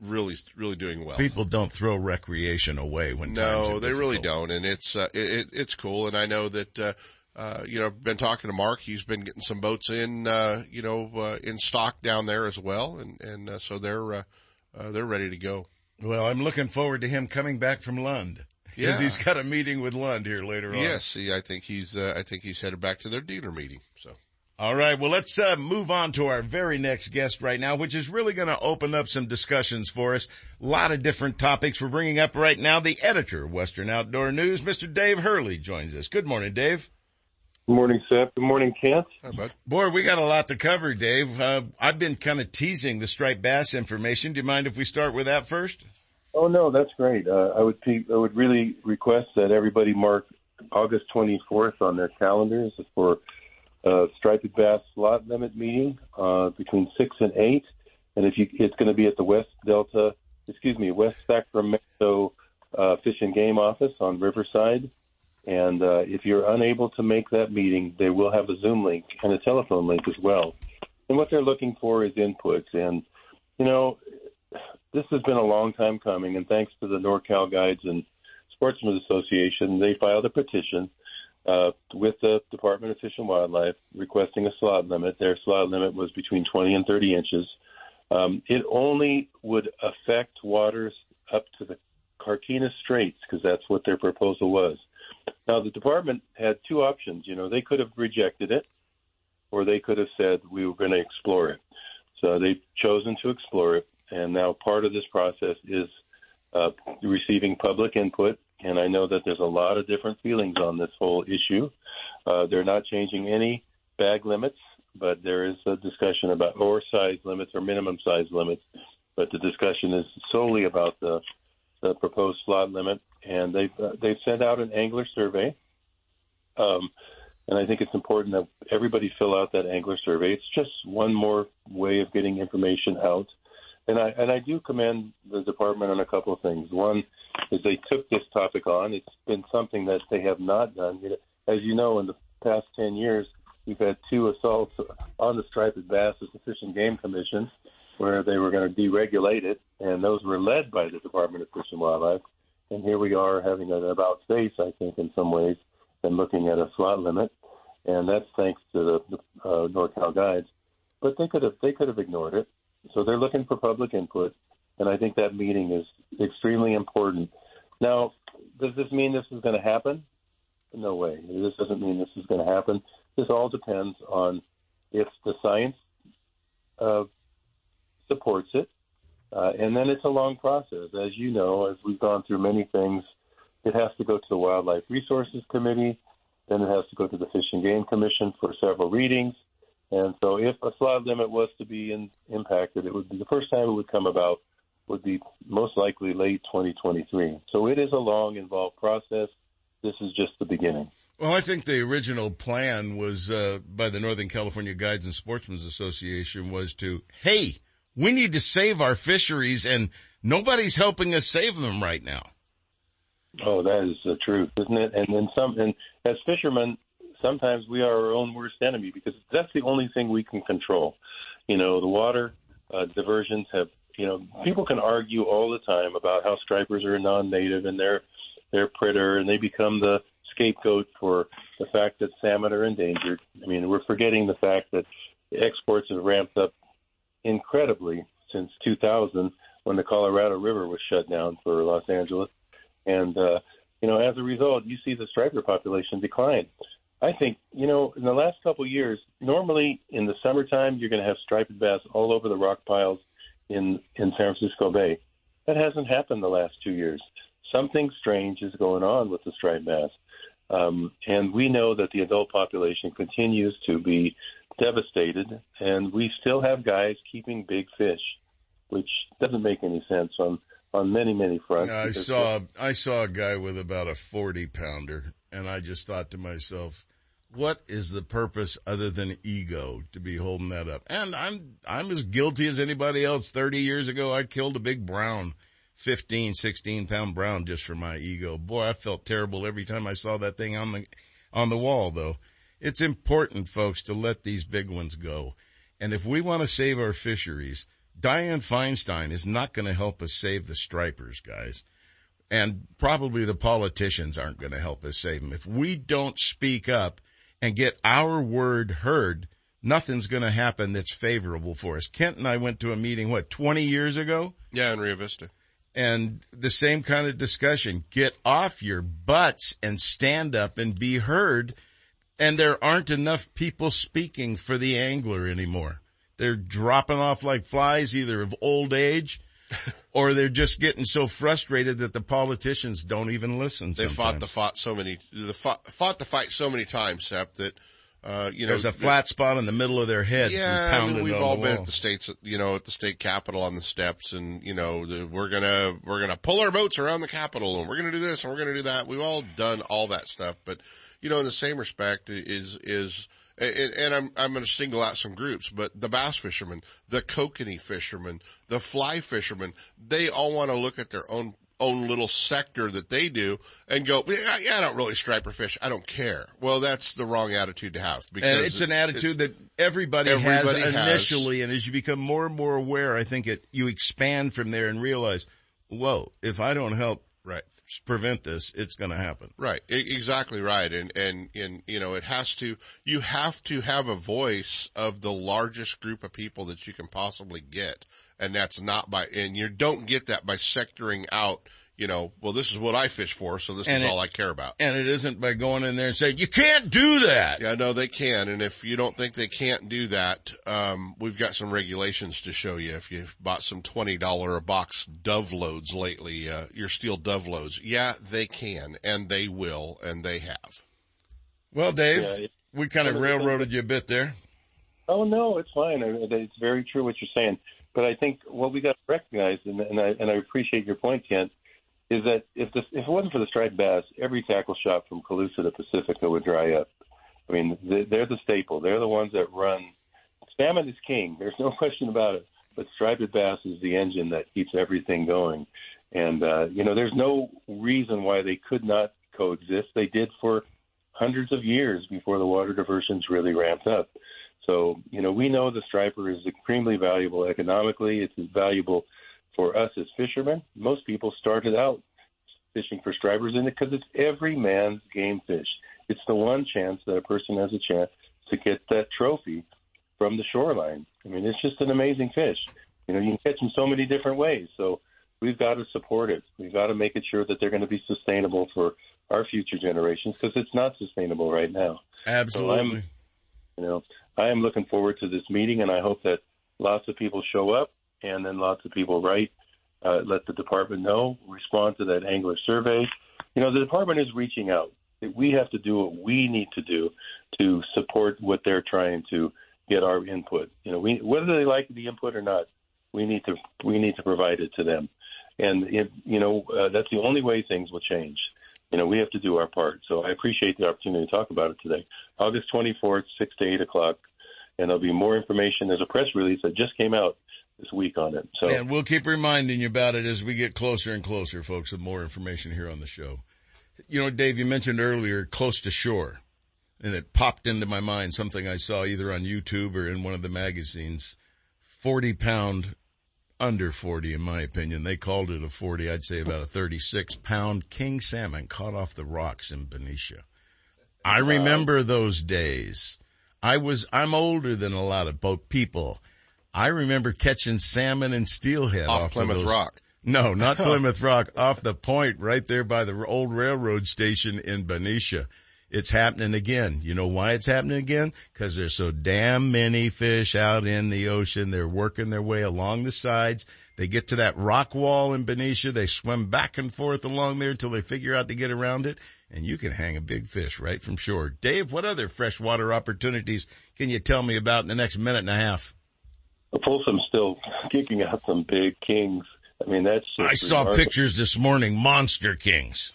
really, really doing well. People don't throw recreation away when times No, they really don't, and it's uh, it, it, it's cool. And I know that uh, uh, you know, I've been talking to Mark. He's been getting some boats in, uh, you know, uh, in stock down there as well, and and uh, so they're uh, uh, they're ready to go. Well, I'm looking forward to him coming back from Lund. Yeah. Because he's got a meeting with Lund here later on. Yes, see, I think he's uh, I think he's headed back to their dealer meeting. So All right. Well, let's uh, move on to our very next guest right now, which is really going to open up some discussions for us. A lot of different topics we're bringing up right now. The editor of Western Outdoor News, Mr. Dave Hurley, joins us. Good morning, Dave. Good morning, Seth. Good morning, Kent. Hi, bud. Boy, we got a lot to cover, Dave. Uh, I've been kind of teasing the striped bass information. Do you mind if we start with that first? Oh no, that's great. Uh, I would pe- I would really request that everybody mark August 24th on their calendars for a striped bass slot limit meeting uh, between six and eight, and if you, it's going to be at the West Delta, excuse me, West Sacramento uh, Fish and Game Office on Riverside. And uh, if you're unable to make that meeting, they will have a Zoom link and a telephone link as well. And what they're looking for is inputs. And you know, this has been a long time coming, and thanks to the NorCal Guides and Sportsmen's Association, they filed a petition uh, with the Department of Fish and Wildlife requesting a slot limit. Their slot limit was between 20 and 30 inches. Um, it only would affect waters up to the Carquinez Straits because that's what their proposal was. Now, the department had two options. You know, they could have rejected it, or they could have said we were going to explore it. So they've chosen to explore it, and now part of this process is uh, receiving public input. And I know that there's a lot of different feelings on this whole issue. Uh, they're not changing any bag limits, but there is a discussion about or size limits or minimum size limits. But the discussion is solely about the the proposed slot limit, and they've uh, they've sent out an angler survey. Um, and I think it's important that everybody fill out that angler survey. It's just one more way of getting information out. And I and I do commend the department on a couple of things. One is they took this topic on. It's been something that they have not done. As you know, in the past ten years, we've had two assaults on the striped bass at the Fish and Game Commission, where they were going to deregulate it, and those were led by the Department of Fish and Wildlife. And here we are having an about face, I think, in some ways, and looking at a slot limit, and that's thanks to the, the uh, NorCal guides. But they could have they could have ignored it. So they're looking for public input, and I think that meeting is extremely important. Now, does this mean this is going to happen? No way. This doesn't mean this is going to happen. This all depends on if the science uh, supports it, uh, and then it's a long process. As you know, as we've gone through many things, it has to go to the Wildlife Resources Committee, then it has to go to the Fish and Game Commission for several readings. And so, if a slot limit was to be in, impacted, it would be the first time it would come about would be most likely late 2023. So it is a long, involved process. This is just the beginning. Well, I think the original plan was uh, by the Northern California Guides and Sportsmen's Association was to, hey, we need to save our fisheries, and nobody's helping us save them right now. Oh, that is the truth, isn't it? And then some, and as fishermen, sometimes we are our own worst enemy because that's the only thing we can control. You know, the water uh, diversions have. You know, people can argue all the time about how stripers are non-native and they're they're predator and they become the scapegoat for the fact that salmon are endangered. I mean, we're forgetting the fact that exports have ramped up incredibly since 2000 when the Colorado River was shut down for Los Angeles. And, uh, you know, as a result, you see the striper population decline. I think, you know, in the last couple of years, normally in the summertime, you're going to have striped bass all over the rock piles in, in San Francisco Bay. That hasn't happened the last two years. Something strange is going on with the striped bass. Um, and we know that the adult population continues to be devastated, and we still have guys keeping big fish, which doesn't make any sense on on many many fronts. I saw I saw a guy with about a forty pounder, and I just thought to myself, what is the purpose other than ego to be holding that up? And I'm I'm as guilty as anybody else. Thirty years ago, I killed a big brown. 15, 16 pound brown just for my ego. Boy, I felt terrible every time I saw that thing on the, on the wall though. It's important, folks, to let these big ones go. And if we want to save our fisheries, Dianne Feinstein is not going to help us save the stripers, guys. And probably the politicians aren't going to help us save them. If we don't speak up and get our word heard, nothing's going to happen that's favorable for us. Kent and I went to a meeting, what, 20 years ago? Yeah, in Rio Vista and the same kind of discussion. Get off your butts and stand up and be heard. And there aren't enough people speaking for the angler anymore. They're dropping off like flies, either of old age or they're just getting so frustrated that the politicians don't even listen. They sometimes. fought the fought so many, the fought, fought the fight so many times, Sep, that uh, you know, there's a flat spot in the middle of their head. Yeah, I mean, we've all been wall. at the states, you know, at the state capitol on the steps, and you know, the, we're gonna we're gonna pull our boats around the capitol, and we're gonna do this, and we're gonna do that. We've all done all that stuff, but you know, in the same respect, is is and, and I'm I'm going to single out some groups, but the bass fishermen, the kokanee fishermen, the fly fishermen, they all want to look at their own own little sector that they do and go, yeah, yeah, I don't really striper fish. I don't care. Well, that's the wrong attitude to have because and it's, it's an attitude it's, that everybody, everybody has, has initially. And as you become more and more aware, I think it, you expand from there and realize, whoa, if I don't help right prevent this, it's going to happen. Right. exactly right. And, and, and, you know, it has to, you have to have a voice of the largest group of people that you can possibly get and that's not by and you don't get that by sectoring out you know, well, this is what I fish for, so this and is it, all I care about. And it isn't by going in there and saying, you can't do that. Yeah, no, they can. And if you don't think they can't do that, um, we've got some regulations to show you. If you've bought some $20 a box dove loads lately, uh, your steel dove loads, yeah, they can and they will and they have. Well, Dave, yeah, We kind of railroaded you a bit there. Oh no, it's fine. It's very true what you're saying. But I think what we got to recognize, and, and I and I appreciate your point, Kent, is that if this if it wasn't for the striped bass, every tackle shop from Colusa to Pacifica would dry up. I mean, they're the staple. They're the ones that run. Salmon is king. There's no question about it. But striped bass is the engine that keeps everything going. And uh, you know, there's no reason why they could not coexist. They did for hundreds of years before the water diversions really ramped up. So, you know, we know the striper is extremely valuable economically. It's valuable for us as fishermen. Most people started out fishing for stripers in it because it's every man's game fish. It's the one chance that a person has a chance to get that trophy from the shoreline. I mean, it's just an amazing fish. You know, you can catch them so many different ways. So we've got to support it. We've got to make it sure that they're going to be sustainable for our future generations because it's not sustainable right now. Absolutely. So you know, I am looking forward to this meeting, and I hope that lots of people show up, and then lots of people write, uh, let the department know, respond to that angler survey. You know, the department is reaching out. We have to do what we need to do to support what they're trying to get our input. You know, we whether they like the input or not, we need to we need to provide it to them. And if, you know, uh, that's the only way things will change you know, we have to do our part. So I appreciate the opportunity to talk about it today. August 24th, 6 to 8 o'clock. And there'll be more information. There's a press release that just came out this week on it. So, and we'll keep reminding you about it as we get closer and closer, folks, with more information here on the show. You know, Dave, you mentioned earlier close to shore, and it popped into my mind something I saw either on YouTube or in one of the magazines. 40 pound under 40 in my opinion. They called it a 40. I'd say about a 36 pound king salmon caught off the rocks in Benicia. I remember those days. I was, I'm older than a lot of boat people. I remember catching salmon and steelhead off, off Plymouth of Rock. No, not Plymouth Rock, off the point right there by the old railroad station in Benicia. It's happening again. You know why it's happening again? Cause there's so damn many fish out in the ocean. They're working their way along the sides. They get to that rock wall in Benicia. They swim back and forth along there until they figure out to get around it. And you can hang a big fish right from shore. Dave, what other freshwater opportunities can you tell me about in the next minute and a half? Folsom's still kicking out some big kings. I mean, that's. I saw remarkable. pictures this morning, monster kings.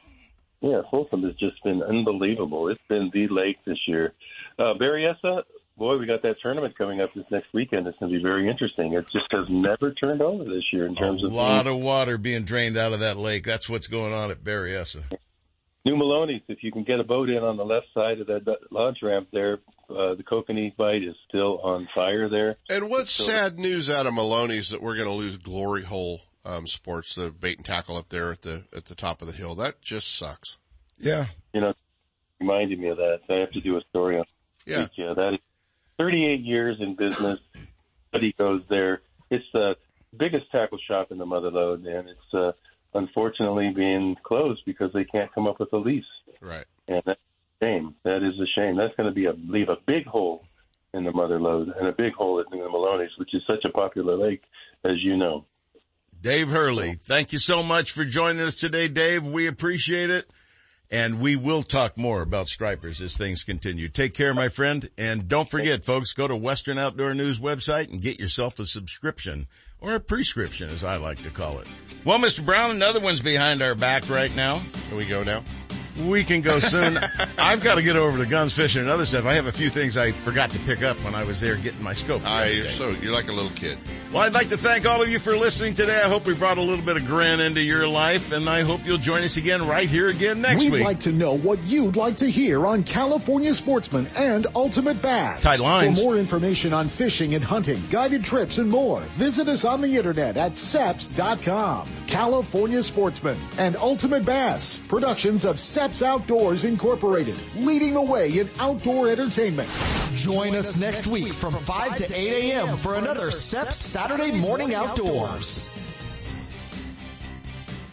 Yeah, Folsom has just been unbelievable. It's been the lake this year. Uh, Berryessa, boy, we got that tournament coming up this next weekend. It's going to be very interesting. It just has never turned over this year in terms a of A lot of water being drained out of that lake. That's what's going on at Berryessa. New Melones, if you can get a boat in on the left side of that launch ramp there, uh, the Kokanee Bite is still on fire there. And what's sad news out of Melones that we're going to lose Glory Hole um, sports, the bait and tackle up there at the at the top of the hill. That just sucks. Yeah, you know, reminded me of that. I have to do a story on. Yeah, yeah. That is 38 years in business. Buddy goes there. It's the biggest tackle shop in the Motherlode, and it's uh, unfortunately being closed because they can't come up with a lease. Right. And that's a shame. That is a shame. That's going to be a leave a big hole in the Motherlode and a big hole in the Melones, which is such a popular lake, as you know. Dave Hurley, thank you so much for joining us today, Dave. We appreciate it. And we will talk more about stripers as things continue. Take care, my friend. And don't forget, folks, go to Western Outdoor News website and get yourself a subscription or a prescription, as I like to call it. Well, Mr. Brown, another one's behind our back right now. Can we go now? We can go soon. I've got to get over to guns fishing and other stuff. I have a few things I forgot to pick up when I was there getting my scope. I, you're so, you're like a little kid. Well, I'd like to thank all of you for listening today. I hope we brought a little bit of grin into your life and I hope you'll join us again right here again next week. We'd like to know what you'd like to hear on California Sportsman and Ultimate Bass. Tight lines. For more information on fishing and hunting, guided trips and more, visit us on the internet at seps.com. California Sportsman and Ultimate Bass, productions of Seps Outdoors Incorporated, leading the way in outdoor entertainment. Join us next week from 5 to 8 a.m. for another SEP Saturday Morning Outdoors.